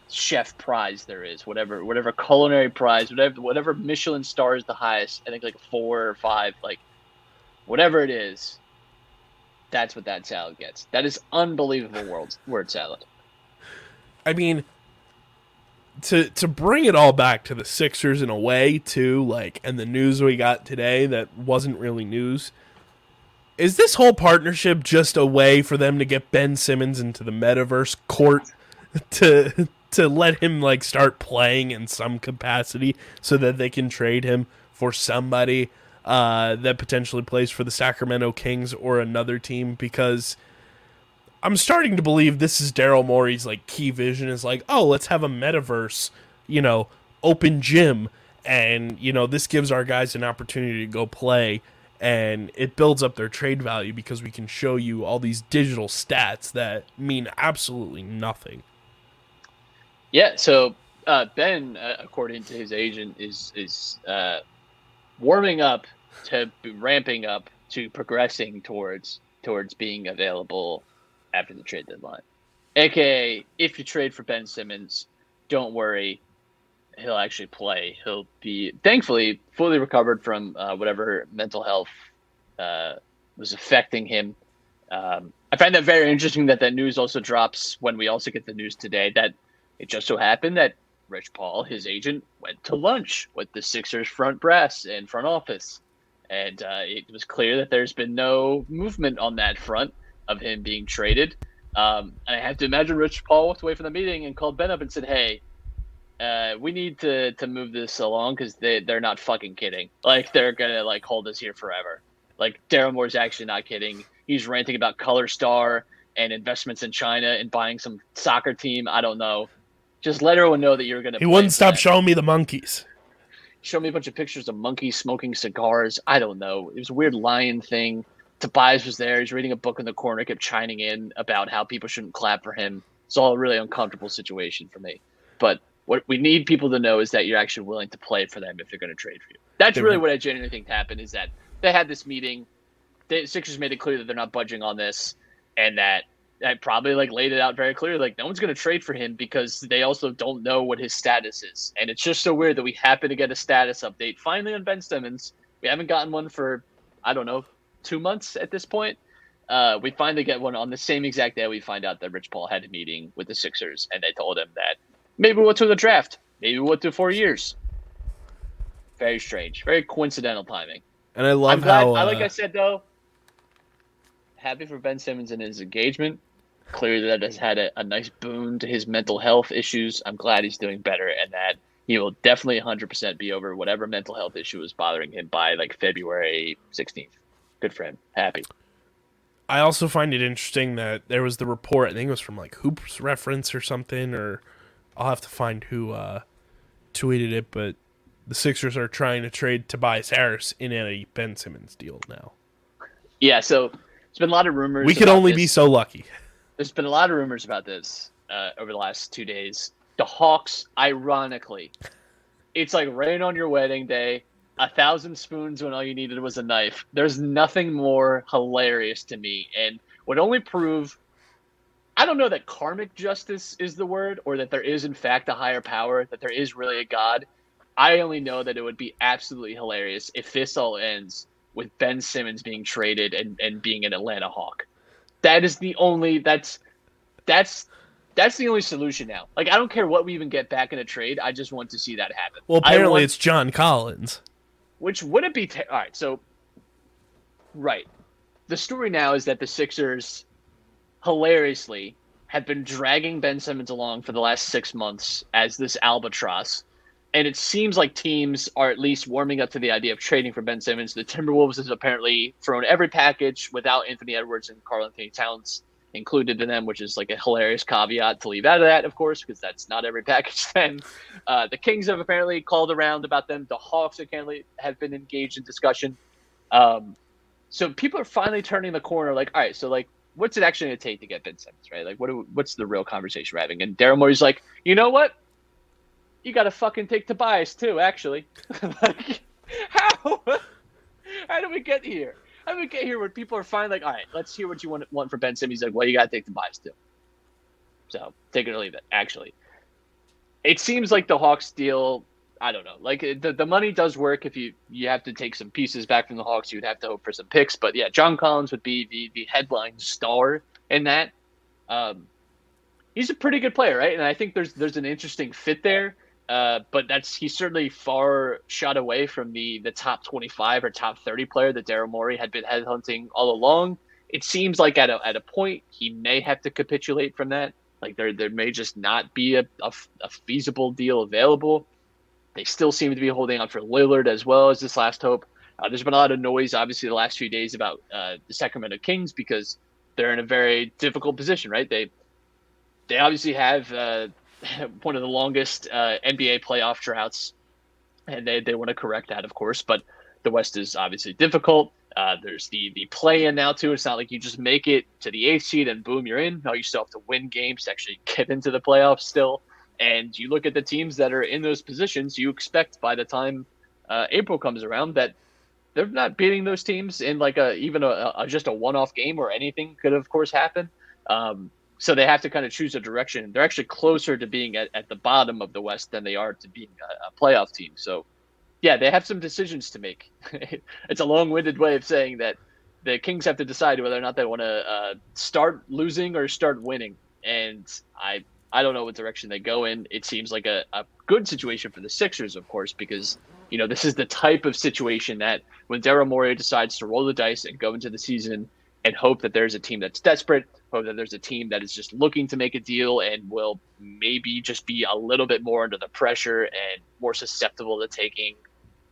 chef prize there is, whatever whatever culinary prize, whatever whatever Michelin star is the highest. I think like four or five, like whatever it is. That's what that salad gets. That is unbelievable world word salad. I mean, to to bring it all back to the Sixers in a way too, like, and the news we got today that wasn't really news. Is this whole partnership just a way for them to get Ben Simmons into the metaverse court to to let him like start playing in some capacity so that they can trade him for somebody uh, that potentially plays for the Sacramento Kings or another team because I'm starting to believe this is Daryl Morey's like key vision is like, oh, let's have a metaverse, you know, open gym, and you know this gives our guys an opportunity to go play, and it builds up their trade value because we can show you all these digital stats that mean absolutely nothing. Yeah, so uh, Ben, uh, according to his agent, is is uh, warming up to ramping up to progressing towards towards being available after the trade deadline. AKA, if you trade for Ben Simmons, don't worry, he'll actually play. He'll be thankfully fully recovered from uh, whatever mental health uh, was affecting him. Um, I find that very interesting that that news also drops when we also get the news today that it just so happened that Rich Paul, his agent, went to lunch with the Sixers front brass and front office. And uh, it was clear that there's been no movement on that front of him being traded. Um, and I have to imagine Rich Paul walked away from the meeting and called Ben up and said, "Hey, uh, we need to to move this along because they they're not fucking kidding. Like they're gonna like hold us here forever. Like Daryl Morey's actually not kidding. He's ranting about Color Star and investments in China and buying some soccer team. I don't know. Just let everyone know that you're gonna. He wouldn't stop them. showing me the monkeys. Show me a bunch of pictures of monkeys smoking cigars. I don't know. It was a weird lion thing. Tobias was there. He's reading a book in the corner, kept chiming in about how people shouldn't clap for him. It's all a really uncomfortable situation for me. But what we need people to know is that you're actually willing to play for them if they're going to trade for you. That's really what I genuinely think happened is that they had this meeting. The Sixers made it clear that they're not budging on this, and that I probably like laid it out very clearly. Like no one's going to trade for him because they also don't know what his status is, and it's just so weird that we happen to get a status update finally on Ben Simmons. We haven't gotten one for I don't know two months at this point. Uh, we finally get one on the same exact day we find out that Rich Paul had a meeting with the Sixers, and they told him that maybe we'll do the draft, maybe we'll do four years. Very strange, very coincidental timing. And I love I'm glad. how I like uh, I said though. Happy for Ben Simmons and his engagement. Clearly, that has had a, a nice boon to his mental health issues. I'm glad he's doing better, and that he will definitely 100% be over whatever mental health issue was bothering him by like February 16th. Good for him. Happy. I also find it interesting that there was the report. I think it was from like Hoops Reference or something, or I'll have to find who uh, tweeted it. But the Sixers are trying to trade Tobias Harris in a Ben Simmons deal now. Yeah. So there's been a lot of rumors. We could only this. be so lucky. There's been a lot of rumors about this uh, over the last two days. The Hawks, ironically, it's like rain on your wedding day, a thousand spoons when all you needed was a knife. There's nothing more hilarious to me, and would only prove. I don't know that karmic justice is the word, or that there is in fact a higher power, that there is really a god. I only know that it would be absolutely hilarious if this all ends with Ben Simmons being traded and, and being an Atlanta Hawk. That is the only that's that's that's the only solution now. Like I don't care what we even get back in a trade. I just want to see that happen. Well, apparently want- it's John Collins. which wouldn't be te- all right. So, right, the story now is that the Sixers, hilariously, have been dragging Ben Simmons along for the last six months as this albatross, and it seems like teams are at least warming up to the idea of trading for Ben Simmons. The Timberwolves has apparently thrown every package without Anthony Edwards and Karl-Anthony Towns included in them, which is like a hilarious caveat to leave out of that, of course, because that's not every package. Then uh, the Kings have apparently called around about them. The Hawks apparently have been engaged in discussion. Um, so people are finally turning the corner. Like, all right, so like, what's it actually going to take to get Ben Simmons, right? Like, what? Do, what's the real conversation we're having? And Daryl Morey's like, you know what? You got to fucking take Tobias too. Actually, like, how? How do we get here? How do we get here where people are fine? Like, all right, let's hear what you want want for Ben Simmons. He's like, well, you got to take Tobias too. So take it or leave it. Actually, it seems like the Hawks deal. I don't know. Like the, the money does work if you you have to take some pieces back from the Hawks. You'd have to hope for some picks. But yeah, John Collins would be the the headline star in that. Um, he's a pretty good player, right? And I think there's there's an interesting fit there. Uh, but that's he's certainly far shot away from the the top 25 or top 30 player that Daryl Morey had been headhunting all along. It seems like at a at a point he may have to capitulate from that. Like there there may just not be a, a, a feasible deal available. They still seem to be holding on for Lillard as well as this last hope. Uh, there's been a lot of noise, obviously, the last few days about uh, the Sacramento Kings because they're in a very difficult position, right? They they obviously have uh, one of the longest uh, NBA playoff droughts, and they, they want to correct that, of course. But the West is obviously difficult. Uh, there's the the play in now too. It's not like you just make it to the eighth seed and boom, you're in. No, you still have to win games to actually get into the playoffs still. And you look at the teams that are in those positions, you expect by the time uh, April comes around that they're not beating those teams in like a even a, a just a one-off game or anything could of course happen. Um, so they have to kind of choose a direction. They're actually closer to being at, at the bottom of the West than they are to being a, a playoff team. So yeah, they have some decisions to make. it's a long-winded way of saying that the Kings have to decide whether or not they want to uh, start losing or start winning. And I I don't know what direction they go in. It seems like a, a good situation for the Sixers, of course, because you know this is the type of situation that when Daryl Morey decides to roll the dice and go into the season and hope that there's a team that's desperate, hope that there's a team that is just looking to make a deal and will maybe just be a little bit more under the pressure and more susceptible to taking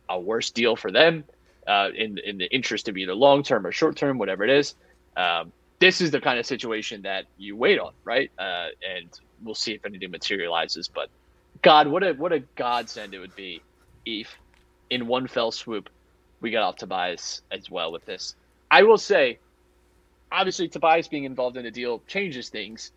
a worse deal for them uh, in in the interest of either long term or short term, whatever it is. Um, this is the kind of situation that you wait on, right? Uh, and we'll see if anything materializes. But God, what a what a godsend it would be if in one fell swoop we got off Tobias as well with this. I will say, obviously, Tobias being involved in a deal changes things.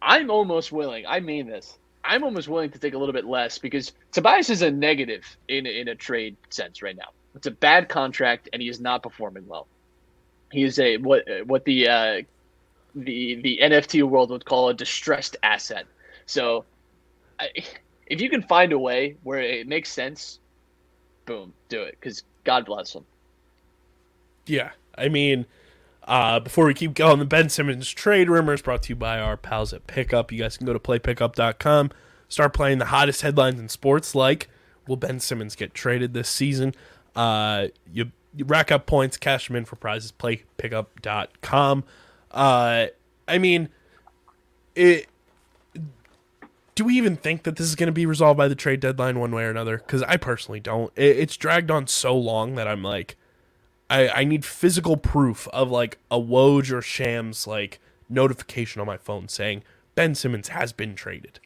I'm almost willing. I mean this. I'm almost willing to take a little bit less because Tobias is a negative in in a trade sense right now. It's a bad contract, and he is not performing well. He is a what what the uh, the the NFT world would call a distressed asset. So, I, if you can find a way where it makes sense, boom, do it. Because God bless him. Yeah, I mean, uh, before we keep going, the Ben Simmons trade rumors brought to you by our pals at Pickup. You guys can go to playpickup.com, start playing the hottest headlines in sports, like will Ben Simmons get traded this season? Uh, you, you rack up points, cash them in for prizes. Playpickup.com. Uh, I mean, it. Do we even think that this is going to be resolved by the trade deadline one way or another? Because I personally don't. It, it's dragged on so long that I'm like, I, I need physical proof of like a Woj or Shams like notification on my phone saying Ben Simmons has been traded.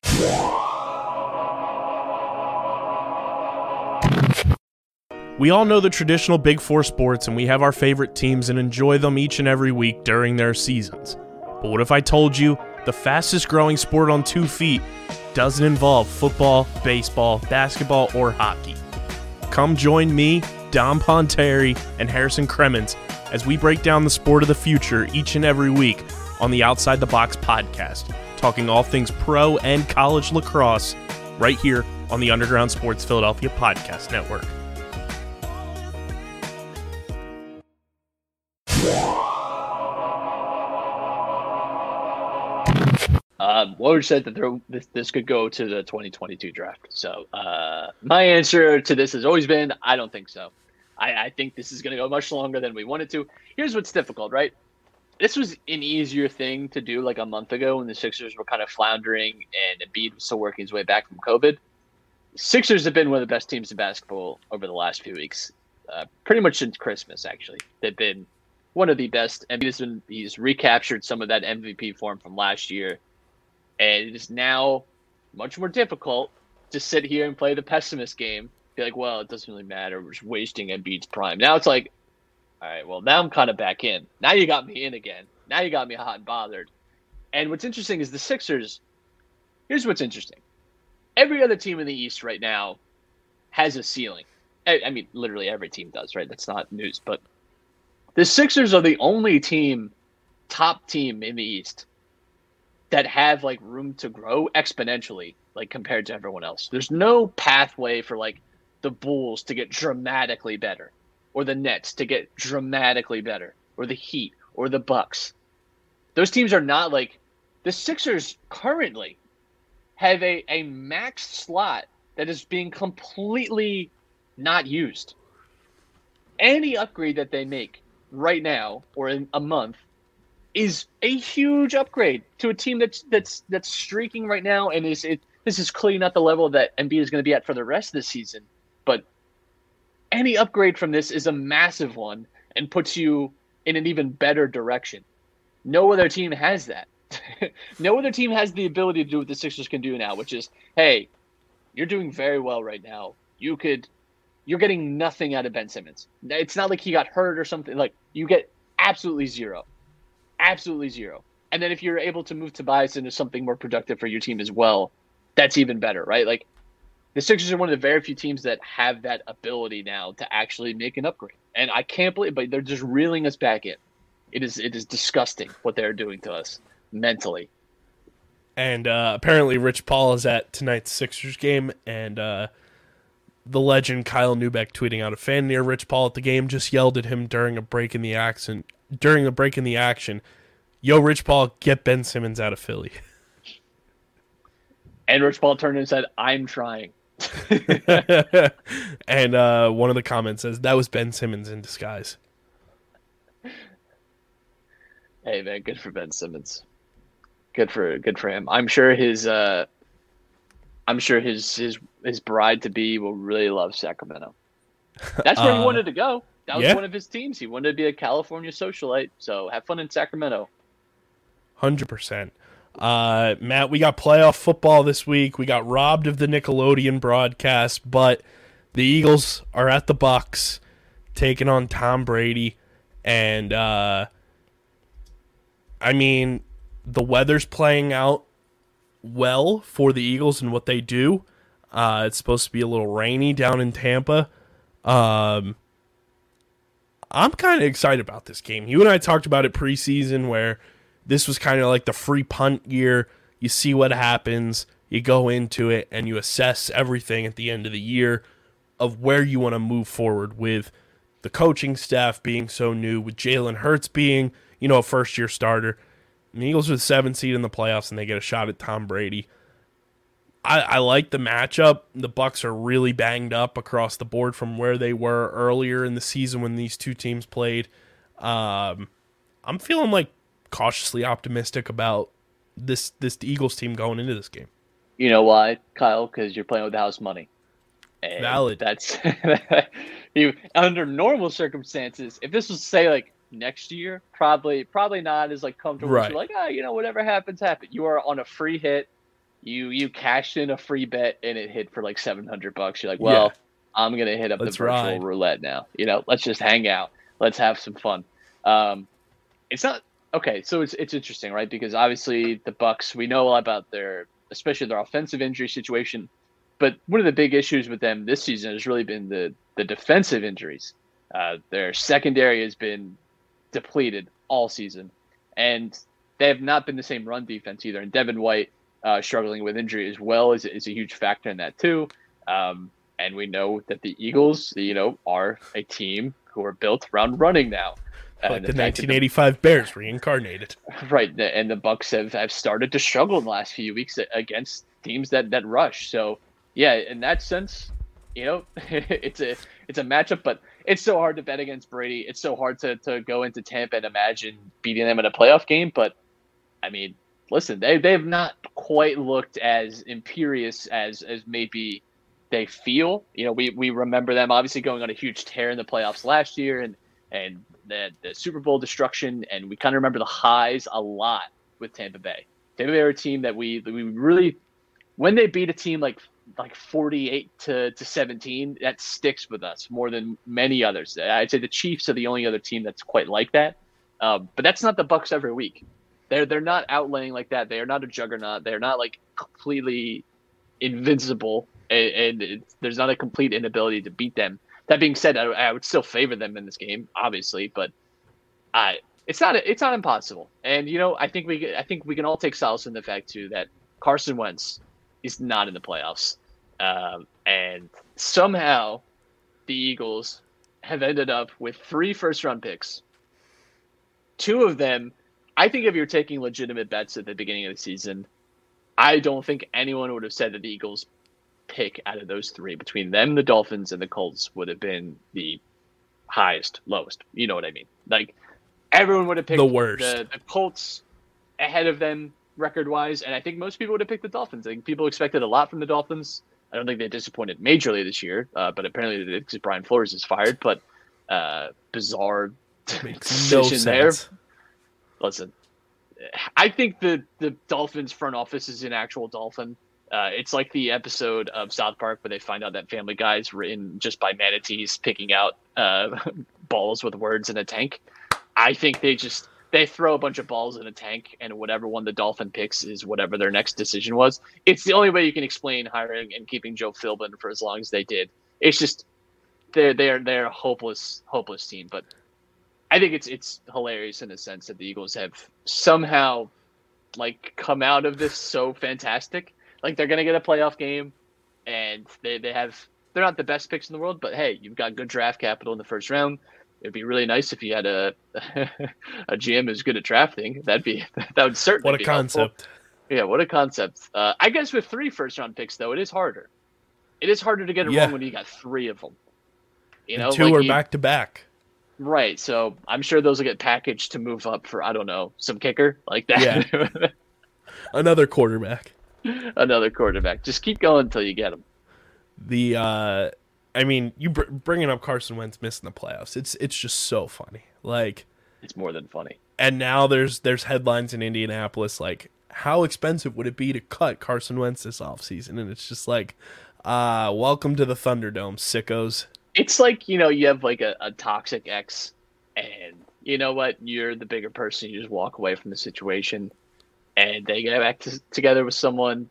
We all know the traditional Big Four sports and we have our favorite teams and enjoy them each and every week during their seasons. But what if I told you the fastest growing sport on two feet doesn't involve football, baseball, basketball, or hockey? Come join me, Dom Ponteri, and Harrison Kremens as we break down the sport of the future each and every week on the Outside the Box podcast, talking all things pro and college lacrosse right here on the Underground Sports Philadelphia Podcast Network. Um, Woj said that there, this, this could go to the 2022 draft. So uh, my answer to this has always been I don't think so. I, I think this is going to go much longer than we wanted to. Here's what's difficult, right? This was an easier thing to do like a month ago when the Sixers were kind of floundering and Embiid was still working his way back from COVID. Sixers have been one of the best teams in basketball over the last few weeks, uh, pretty much since Christmas. Actually, they've been one of the best. And he's been he's recaptured some of that MVP form from last year, and it is now much more difficult to sit here and play the pessimist game. Be like, well, it doesn't really matter. We're just wasting Embiid's prime. Now it's like, all right, well, now I'm kind of back in. Now you got me in again. Now you got me hot and bothered. And what's interesting is the Sixers. Here's what's interesting. Every other team in the East right now has a ceiling. I, I mean, literally every team does, right? That's not news, but the Sixers are the only team, top team in the East, that have like room to grow exponentially, like compared to everyone else. There's no pathway for like the Bulls to get dramatically better, or the Nets to get dramatically better, or the Heat, or the Bucks. Those teams are not like the Sixers currently have a, a max slot that is being completely not used. Any upgrade that they make right now or in a month is a huge upgrade to a team that's that's that's streaking right now and is it this is clearly not the level that Embiid is going to be at for the rest of the season. But any upgrade from this is a massive one and puts you in an even better direction. No other team has that. no other team has the ability to do what the Sixers can do now, which is, hey, you're doing very well right now. You could, you're getting nothing out of Ben Simmons. It's not like he got hurt or something. Like you get absolutely zero, absolutely zero. And then if you're able to move Tobias into something more productive for your team as well, that's even better, right? Like the Sixers are one of the very few teams that have that ability now to actually make an upgrade. And I can't believe, but they're just reeling us back in. It is it is disgusting what they're doing to us mentally. And uh, apparently, Rich Paul is at tonight's Sixers game, and uh, the legend Kyle Neubeck tweeting out a fan near Rich Paul at the game just yelled at him during a break in the action. During a break in the action, "Yo, Rich Paul, get Ben Simmons out of Philly." And Rich Paul turned and said, "I'm trying." and uh, one of the comments says that was Ben Simmons in disguise. Hey man, good for Ben Simmons. Good for good for him. I'm sure his uh I'm sure his his his bride to be will really love Sacramento. That's where he Uh, wanted to go. That was yeah. one of his teams. He wanted to be a California socialite. So have fun in Sacramento. Hundred percent. Uh, Matt, we got playoff football this week. We got robbed of the Nickelodeon broadcast, but the Eagles are at the Bucs, taking on Tom Brady, and uh, I mean, the weather's playing out well for the Eagles and what they do. Uh, it's supposed to be a little rainy down in Tampa. Um, I'm kind of excited about this game. You and I talked about it preseason where this was kind of like the free punt year. You see what happens, you go into it, and you assess everything at the end of the year of where you want to move forward with the coaching staff being so new, with Jalen Hurts being, you know, a first year starter. And the Eagles are the seven seed in the playoffs and they get a shot at Tom Brady. I, I like the matchup. The Bucs are really banged up across the board from where they were earlier in the season when these two teams played. Um, I'm feeling like cautiously optimistic about this this Eagles team going into this game. You know why, Kyle? Because you're playing with the house money. And Valid. That's you under normal circumstances. If this was say like next year, probably probably not as like comfortable. Right. You're like, ah, you know, whatever happens, happen. You are on a free hit. You you cashed in a free bet and it hit for like seven hundred bucks. You're like, well, Yeah. I'm gonna hit up Let's the virtual ride. roulette now. You know, let's just hang out. Let's have some fun. Um, it's not okay. So it's it's interesting, right? Because obviously the Bucs, we know a lot about their, especially their offensive injury situation. But one of the big issues with them this season has really been the the defensive injuries. Uh, their secondary has been depleted all season, and they have not been the same run defense either. And Devin White uh, struggling with injury as well is, is a huge factor in that too. Um, and we know that the Eagles, you know, are a team who are built around running now. Like the that 1985 Bears reincarnated. right the- and the Bucs have, have started to struggle in the last few weeks against teams that that rush. So yeah in that sense you know it's a it's a matchup but it's so hard to bet against brady. It's so hard to, to go into tampa and imagine beating them in a playoff game but i mean listen they they've not quite looked as imperious as as maybe they feel. You know we we remember them obviously going on a huge tear in the playoffs last year and and the, the Super Bowl destruction, and we kind of remember the highs a lot with Tampa Bay. Tampa Bay are a team that we we really when they beat a team like like 48 to, to 17 that sticks with us more than many others. I'd say the chiefs are the only other team that's quite like that. Um, but that's not the Bucs every week. They're they're not outlaying like that. They are not a juggernaut. They're not like completely invincible and, and there's not a complete inability to beat them that being said I, I would still favor them in this game obviously but i it's not it's not impossible and you know i think we i think we can all take solace in the fact too that carson wentz is not in the playoffs. Um, and somehow the Eagles have ended up with three first round picks. Two of them, I think if you're taking legitimate bets at the beginning of the season, I don't think anyone would have said that the Eagles pick out of those three between them, the Dolphins, and the Colts would have been the highest, lowest. You know what I mean? Like everyone would have picked The worst. the, the Colts ahead of them record wise, and I think most people would have picked the Dolphins. I think people expected a lot from the Dolphins. I don't think they disappointed majorly this year, uh, but apparently they did because Brian Flores is fired. But uh, bizarre Makes no decision there. Listen, I think the the Dolphins front office is an actual dolphin. Uh, it's like the episode of South Park where they find out that Family Guy is written just by manatees picking out uh, balls with words in a tank. I think they just they throw a bunch of balls in a tank, and whatever one the dolphin picks is whatever their next decision was. It's the only way you can explain hiring and keeping Joe Philbin for as long as they did. It's just they're they're they're a hopeless hopeless team. But I think it's it's hilarious in the sense that the Eagles have somehow like come out of this so fantastic. Like they're gonna get a playoff game, and they they have they're not the best picks in the world, but hey, you've got good draft capital in the first round. It'd be really nice if you had a a GM who's good at drafting. That'd be that would certainly What a be helpful. concept. Yeah, what a concept. Uh, I guess with three first round picks though, it is harder. It is harder to get it Yeah. wrong when you got three of them. You know, two like are you- back to back. Right. So I'm sure those will get packaged to move up for I don't know some kicker like that. Yeah. Another quarterback. Another quarterback. Just keep going until you get them. The uh I mean, you br- bringing up Carson Wentz missing the playoffs. It's it's just so funny. Like It's more than funny. and now there's there's headlines in Indianapolis like how expensive would it be to cut Carson Wentz this offseason? And it's just like uh welcome to the Thunderdome, sickos. It's like you know you have like a, a toxic ex, and you know what? You're the bigger person. You just walk away from the situation, and they get back to, together with someone,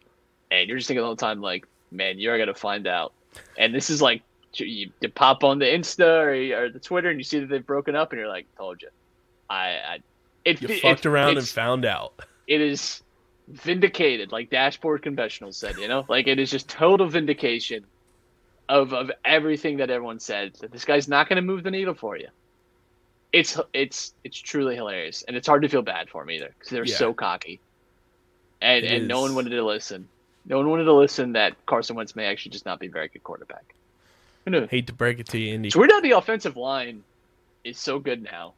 and you're just thinking all the time like, man, you're gonna find out. And this is like you, you pop on the Insta or, or the Twitter, and you see that they've broken up, and you're like, told you. I, I it, You it- fucked around and found out. it is vindicated, like Dashboard Confessional said, you know? Like it is just total vindication of of everything that everyone said that this guy's not going to move the needle for you. It's it's it's truly hilarious, and it's hard to feel bad for him either because they're Yeah. so cocky, and It and no one wanted to listen. No one wanted to listen that Carson Wentz may actually just not be a very good quarterback. Hate to break it to you, Indy. It's weird how the offensive line is so good now.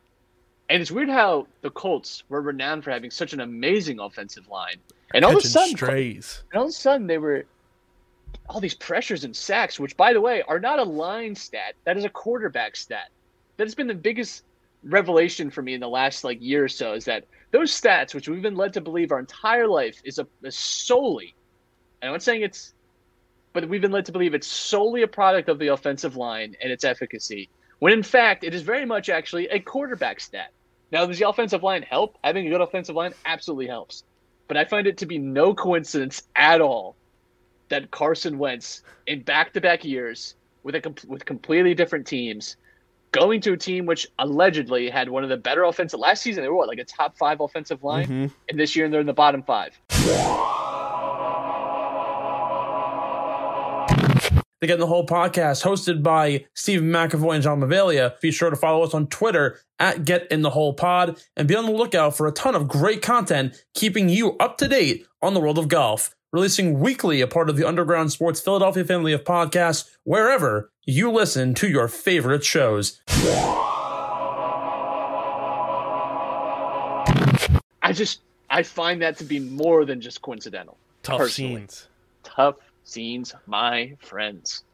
And it's weird how the Colts were renowned for having such an amazing offensive line. And all of a sudden, strays. and all of a sudden they were all these pressures and sacks, which by the way are not a line stat. That is a quarterback stat. That has been the biggest revelation for me in the last like year or so is that those stats, which we've been led to believe our entire life, is a is solely I'm not saying it's but we've been led to believe it's solely a product of the offensive line and its efficacy. When in fact it is very much actually a quarterback stat. Now does the offensive line help? Having a good offensive line absolutely helps. But I find it to be no coincidence at all that Carson Wentz in back-to-back years with a with completely different teams going to a team which allegedly had one of the better offensive last season they were what like a top 5 offensive line Mhm. and this year they're in the bottom 5. The Get in the hole podcast, hosted by Stephen McAvoy and John Mavalia. Be sure to follow us on Twitter at Get in the Hole Pod and be on the lookout for a ton of great content keeping you up to date on the world of golf. Releasing weekly, a part of the Underground Sports Philadelphia family of podcasts, wherever you listen to your favorite shows. I just I find that to be more than just coincidental. Tough personally. scenes. Tough scenes, my friends.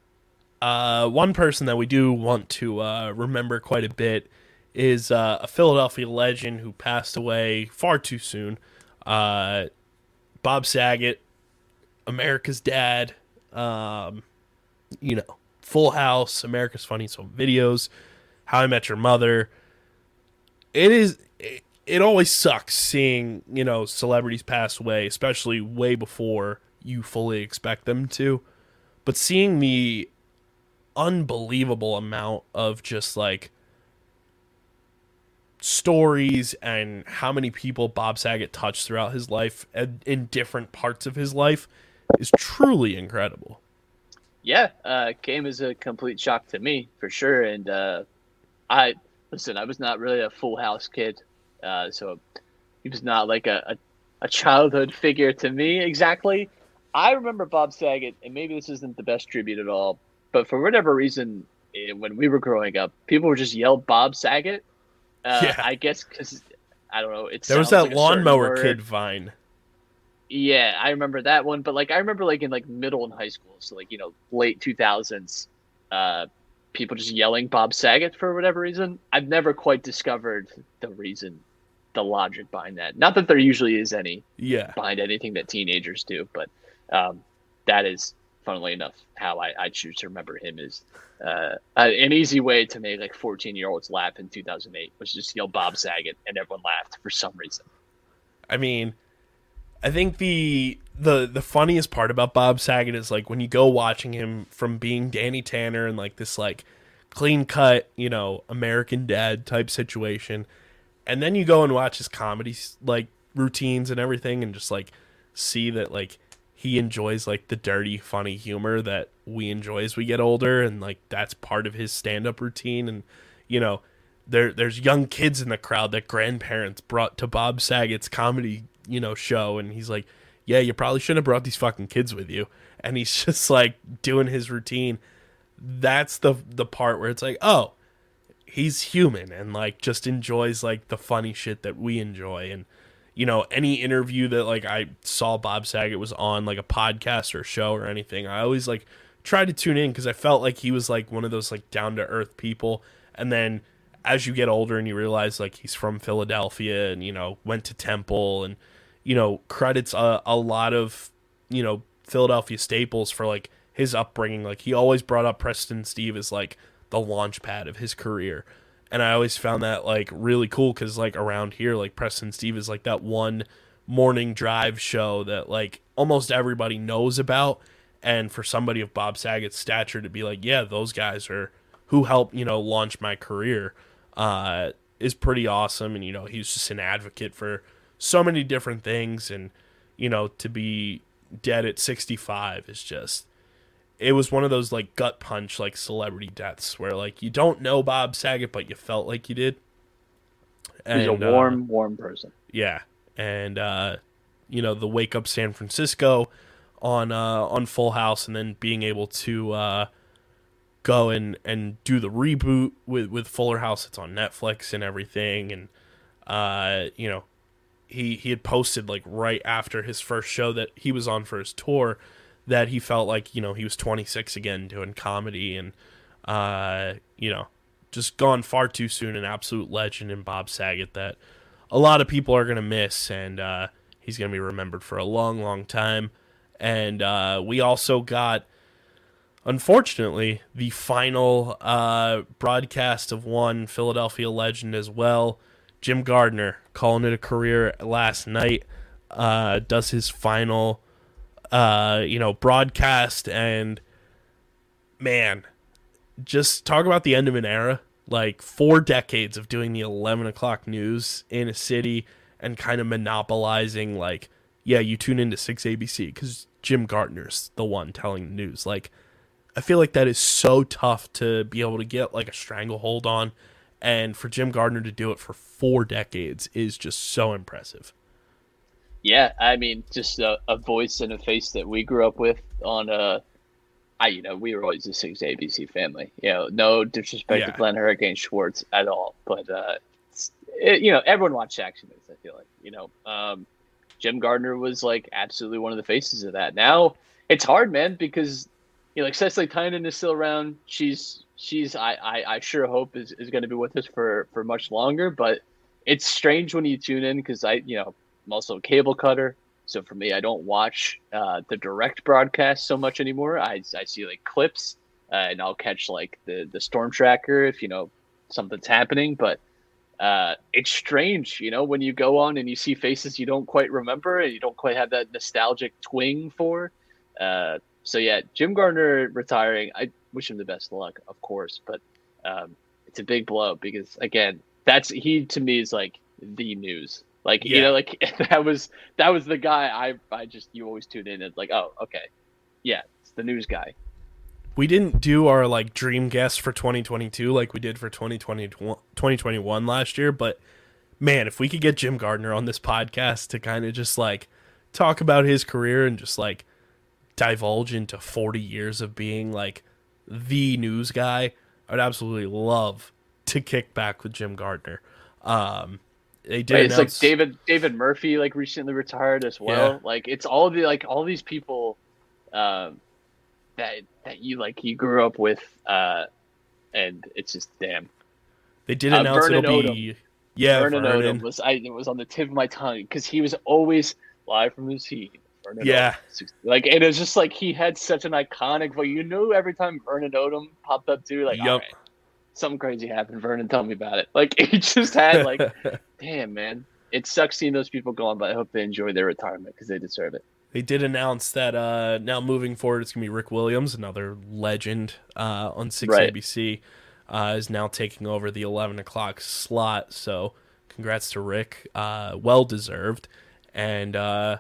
Uh, one person that we do want to uh, remember quite a bit is uh, a Philadelphia legend who passed away far too soon. Uh, Bob Saget, America's dad, um, you know, Full House, America's Funniest Home Videos, How I Met Your Mother. It is. It, it always sucks seeing you know celebrities pass away, especially way before you fully expect them to. But seeing the unbelievable amount of just like stories and how many people Bob Saget touched throughout his life and in different parts of his life is truly incredible. Yeah, uh, came as a complete shock to me for sure. And uh, I listen, I was not really a Full House kid, uh, so he was not like a, a, a childhood figure to me exactly. I remember Bob Saget, and maybe this isn't the best tribute at all, but for whatever reason, eh, when we were growing up, people would just yell Bob Saget. Uh, Yeah. I guess because I don't know. It There was that like lawnmower kid vine. Yeah, I remember that one, but like I remember like in like middle and high school, so like you know late two thousands, uh, people just yelling Bob Saget for whatever reason. I've never quite discovered the reason, the logic behind that. Not that there usually is any Yeah. behind anything that teenagers do, but um, that is, funnily enough, how I, I choose to remember him is uh, an easy way to make like fourteen year olds laugh in two thousand eight was just yell Bob Saget and everyone laughed for some reason. I mean, I think the the the funniest part about Bob Saget is like when you go watching him from being Danny Tanner and like this like clean cut, you know, American dad type situation, and then you go and watch his comedy like routines and everything, and just like see that like he enjoys like the dirty, funny humor that we enjoy as we get older, and like that's part of his stand up routine, and you know. There, there's young kids in the crowd that grandparents brought to Bob Saget's comedy, you know, show, and he's like, "Yeah, you probably shouldn't have brought these fucking kids with you." And he's just like doing his routine. That's the the part where it's like, oh, he's human and like just enjoys like the funny shit that we enjoy. And you know, any interview that like I saw Bob Saget was on, like a podcast or show or anything, I always like try to tune in because I felt like he was like one of those like down to earth people. And then as you get older and you realize like he's from Philadelphia and you know went to Temple and you know credits a, a lot of you know Philadelphia staples for like his upbringing. Like he always brought up Preston Steve as like the launch pad of his career. And I always found that like really cool because like around here, like Preston Steve is like that one morning drive show that like almost everybody knows about. And for somebody of Bob Saget's stature to be like, yeah, those guys are who helped, you know, launch my career, uh, is pretty awesome. And, you know, he's just an advocate for so many different things. And, you know, to be dead at 65 is just, it was one of those like gut punch, like celebrity deaths where like you don't know Bob Saget, but you felt like you did. He's a And, uh, warm, warm person. yeah, and uh, you know the Wake Up San Francisco on uh, on Full House, and then being able to uh, go and and do the reboot with with Fuller House. It's on Netflix and everything, and uh, you know he he had posted like right after his first show that he was on for his tour that he felt like you know he was 26 again doing comedy and uh you know just gone far too soon an absolute legend in Bob Saget that a lot of people are to miss and uh he's to be remembered for a long long time. And uh we also got unfortunately the final uh broadcast of one Philadelphia legend as well Jim Gardner calling it a career last night uh does his final uh you know broadcast and man just talk about the end of an era. Like four decades of doing the 11 o'clock news in a city and kind of monopolizing like yeah you tune into 6 abc because jim gardner's the one telling the news. Like i feel like that is so tough to be able to get like a stranglehold on and for jim gardner to do it for four decades is just so impressive Yeah, I mean, just a, a voice and a face that we grew up with on uh I you know, we were always a six ABC family. You know, no disrespect Yeah. to Glenn Hurricane Schwartz at all. But uh it, you know, everyone watched action movies, I feel like. You know. Um Jim Gardner was like absolutely one of the faces of that. Now it's hard, man, because you know, like Cecily Tynan is still around. She's she's I I, I sure hope is, is going to be with us for for much longer. But it's strange when you tune in because I you know I'm also a cable cutter. So for me, I don't watch uh, the direct broadcast so much anymore. I, I see like clips, uh, and I'll catch like the the storm tracker if you know something's happening. But uh, it's strange, you know, when you go on and you see faces you don't quite remember and you don't quite have that nostalgic twing for. Uh, so yeah, Jim Gardner retiring. I wish him the best of luck, of course, but um, it's a big blow because again, that's he to me is like the news. Like you know, like that was that was the guy I I just you always tune in and like oh okay, yeah, it's the news guy. we didn't do our like dream guest for 2022 like we did for 2020 2021 last year but man if we could get jim gardner on this podcast to kind of just like talk about his career and just like divulge into 40 years of being like the news guy i'd absolutely love to kick back with jim gardner um they did Right, it's like David David Murphy like recently retired as well. Yeah. Like it's all the like all these people um, that that you like you grew up with, uh, and it's just damn. they did uh, announce Vernon it'll Odom. be yeah Vernon Vernon. Odom was I it was on the tip of my tongue because he was always live from his seat. Vernon Yeah. Odom. like and it's just like he had such an iconic voice. You knew every time Vernon Odom popped up too, like all Yup. right, something crazy happened. Vernon, tell me about it. Like he just had like, damn man, it sucks seeing those people gone, but I hope they enjoy their retirement because they deserve it. They did announce that uh, now moving forward, it's gonna be Rick Williams, another legend uh, on Six Right. ABC, uh, is now taking over the eleven o'clock slot. So, congrats to Rick, uh, well deserved, and uh,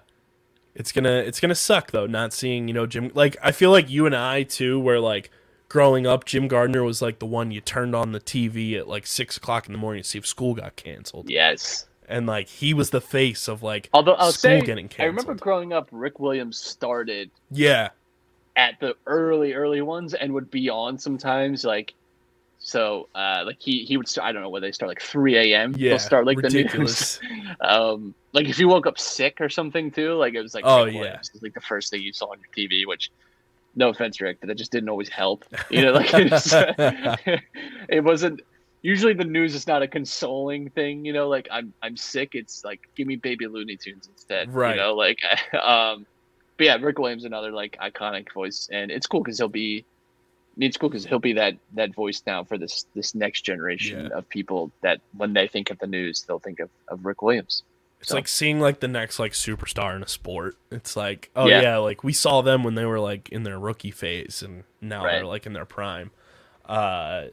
it's gonna it's gonna suck though not seeing you know Jim. Like I feel like you and I too, where like growing up, Jim Gardner was like the one you turned on the TV at like six o'clock in the morning to see if school got canceled, Yes. and like he was the face of like Although I'll school say, getting canceled. I remember growing up, Rick Williams started yeah, at the early, early ones and would be on sometimes. Like, so, uh, like he he would start. I don't know whether they start like 3 a.m. yeah, They'll start like ridiculous. the news. um, like if you woke up sick or something too, like it was like Oh, yeah. Williams is like the first thing you saw on your TV. Which, no offense, Rick, but that just didn't always help. You know, like it's, it wasn't. Usually the news is not a consoling thing, you know. Like I'm I'm sick. It's like give me baby Looney Tunes instead, Right. You know, like um, but yeah, Rick Williams another like iconic voice, and it's cool because he'll be. I mean, it's cool because he'll be that that voice now for this this next generation Yeah. of people that when they think of the news, they'll think of, of Rick Williams. It's So- like seeing like the next like superstar in a sport. It's like, oh Yeah. yeah. like we saw them when they were like in their rookie phase and now they're like in their prime. Uh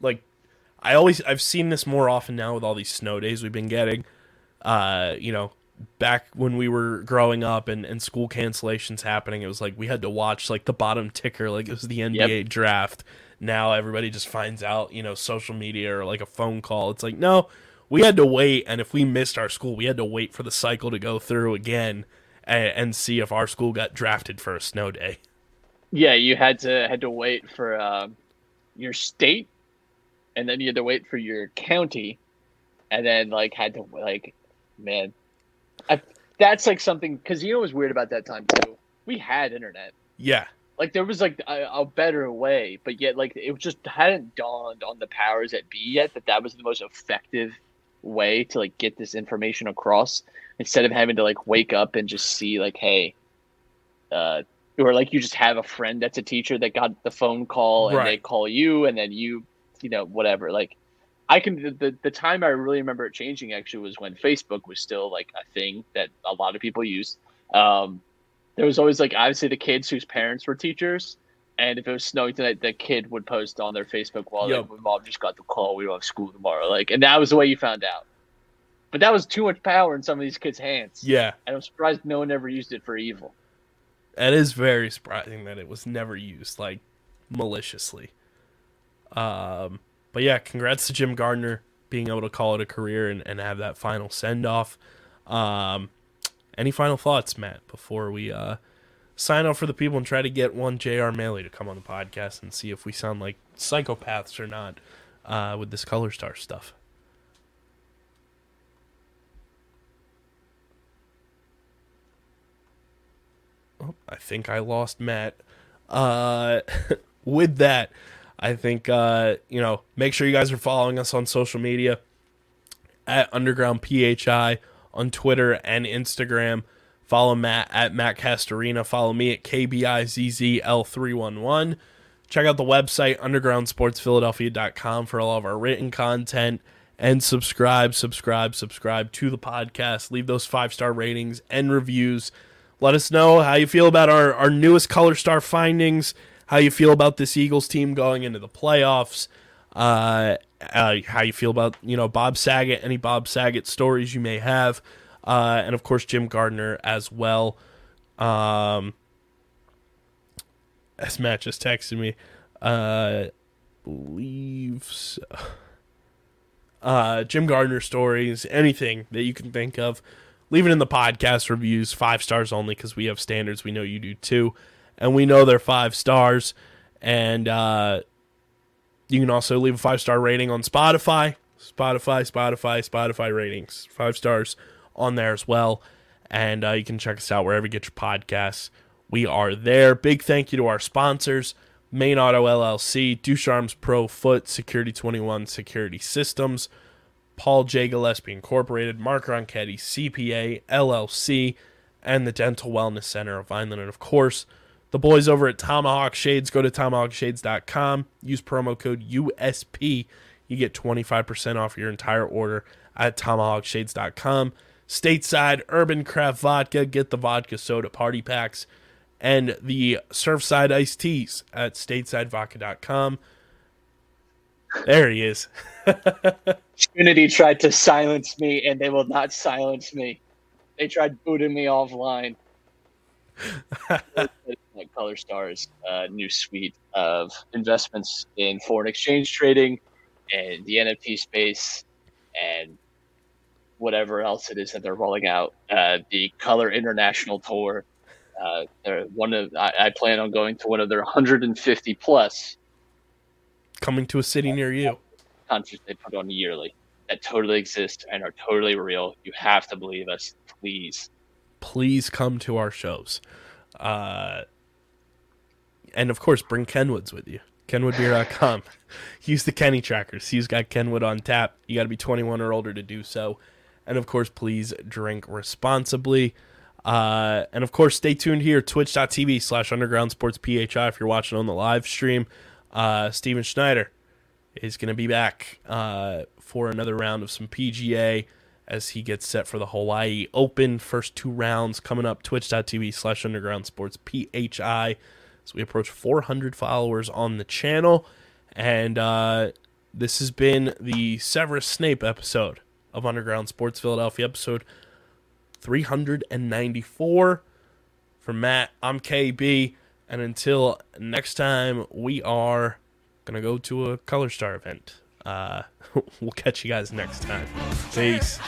like I always I've seen this more often now with all these snow days we've been getting. Uh, you know, back when we were growing up and, and school cancellations happening, it was like we had to watch like the bottom ticker like it was the NBA draft. Now everybody just finds out, you know, social media or like a phone call. It's like, no, we had to wait and if we missed our school, we had to wait for the cycle to go through again and, and see if our school got drafted for a snow day. Yeah, you had to had to wait for um, your state, and then you had to wait for your county, and then like had to like, man, I, that's like something because you know what was weird about that time too. We had internet, Yeah. like there was like a, a better way, but yet like it just hadn't dawned on the powers that be yet that that was the most effective way to like get this information across instead of having to like wake up and just see like hey uh or like you just have a friend that's a teacher that got the phone call and they call you and then you you know whatever. Like i can the, the the time i really remember it changing actually was when facebook was still like a thing that a lot of people used. Um there was always like obviously the kids whose parents were teachers and if it was snowing tonight the kid would post on their facebook wall Yep. like my mom just got the call we don't have school tomorrow like and that was the way you found out but that was too much power in some of these kids hands Yeah. and i'm surprised no one ever used it for evil It is very surprising that it was never used like maliciously. Um, but yeah, congrats to Jim Gardner being able to call it a career and, and have that final send off. Um, any final thoughts, Matt, before we uh, sign off for the people and try to get one J.R. Mailey to come on the podcast and see if we sound like psychopaths or not uh, with this Color Star stuff? Oh, I think I lost Matt. uh, with that, I think uh, you know make sure you guys are following us on social media at Underground PHI on Twitter and Instagram. Follow Matt at Matt Castorina. Follow me at KBIZZL311. Check out the website, undergroundsportsphiladelphia.com, for all of our written content. And subscribe, subscribe, subscribe to the podcast. Leave those five star ratings and reviews. Let us know how you feel about our, our newest Color Star findings, how you feel about this Eagles team going into the playoffs, uh, uh, how you feel about you know Bob Saget, any Bob Saget stories you may have, uh, and of course Jim Gardner as well. Um, as Matt just texted me, uh, leaves uh, Jim Gardner stories, anything that you can think of. Leave it in the podcast reviews, five stars only, because we have standards. We know you do too, and we know they're five stars. And uh, you can also leave a five star rating on Spotify, Spotify, Spotify, Spotify ratings, five stars on there as well. And uh, you can check us out wherever you get your podcasts. We are there. Big thank you to our sponsors Main Auto LLC, Ducharme's Pro Foot, Security 21 Security Systems, Paul J. Gillespie Incorporated, Mark Ronchetti, CPA, LLC, and the Dental Wellness Center of Vineland. And of course, the boys over at Tomahawk Shades. Go to tomahawkshades.com. Use promo code USP. You get 25% off your entire order at tomahawkshades.com. Stateside Urban Craft Vodka. Get the vodka soda party packs. And the Surfside Iced Teas at statesidevodka.com. There he is. Trinity tried to silence me, and they will not silence me. They tried booting me offline. Color Stars uh, new suite of investments in foreign exchange trading and the NFT space and whatever else it is that they're rolling out. Uh, the Color International Tour. Uh, one of I, I plan on going to one of their 150 plus Coming to a city near you. concerts they put on yearly that totally exist and are totally real. You have to believe us, please. please come to our shows. Uh, and of course, bring Kenwoods with you. KenwoodBeer.com. Use the Kenny trackers. He's got Kenwood on tap. You got to be 21 or older to do so. And of course, please drink responsibly. Uh, and of course, stay tuned here, twitch.tv slash underground sports PHI if you're watching on the live stream. Uh, Steven Schneider is going to be back uh, for another round of some PGA as he gets set for the Hawaii Open. First two rounds coming up, twitch.tv slash underground sports PHI. So we approach 400 followers on the channel. And uh, this has been the Severus Snape episode of Underground Sports Philadelphia, episode 394. For Matt, I'm KB, and until next time, we are going to go to a Color Star event. Uh, we'll catch you guys next time. Peace.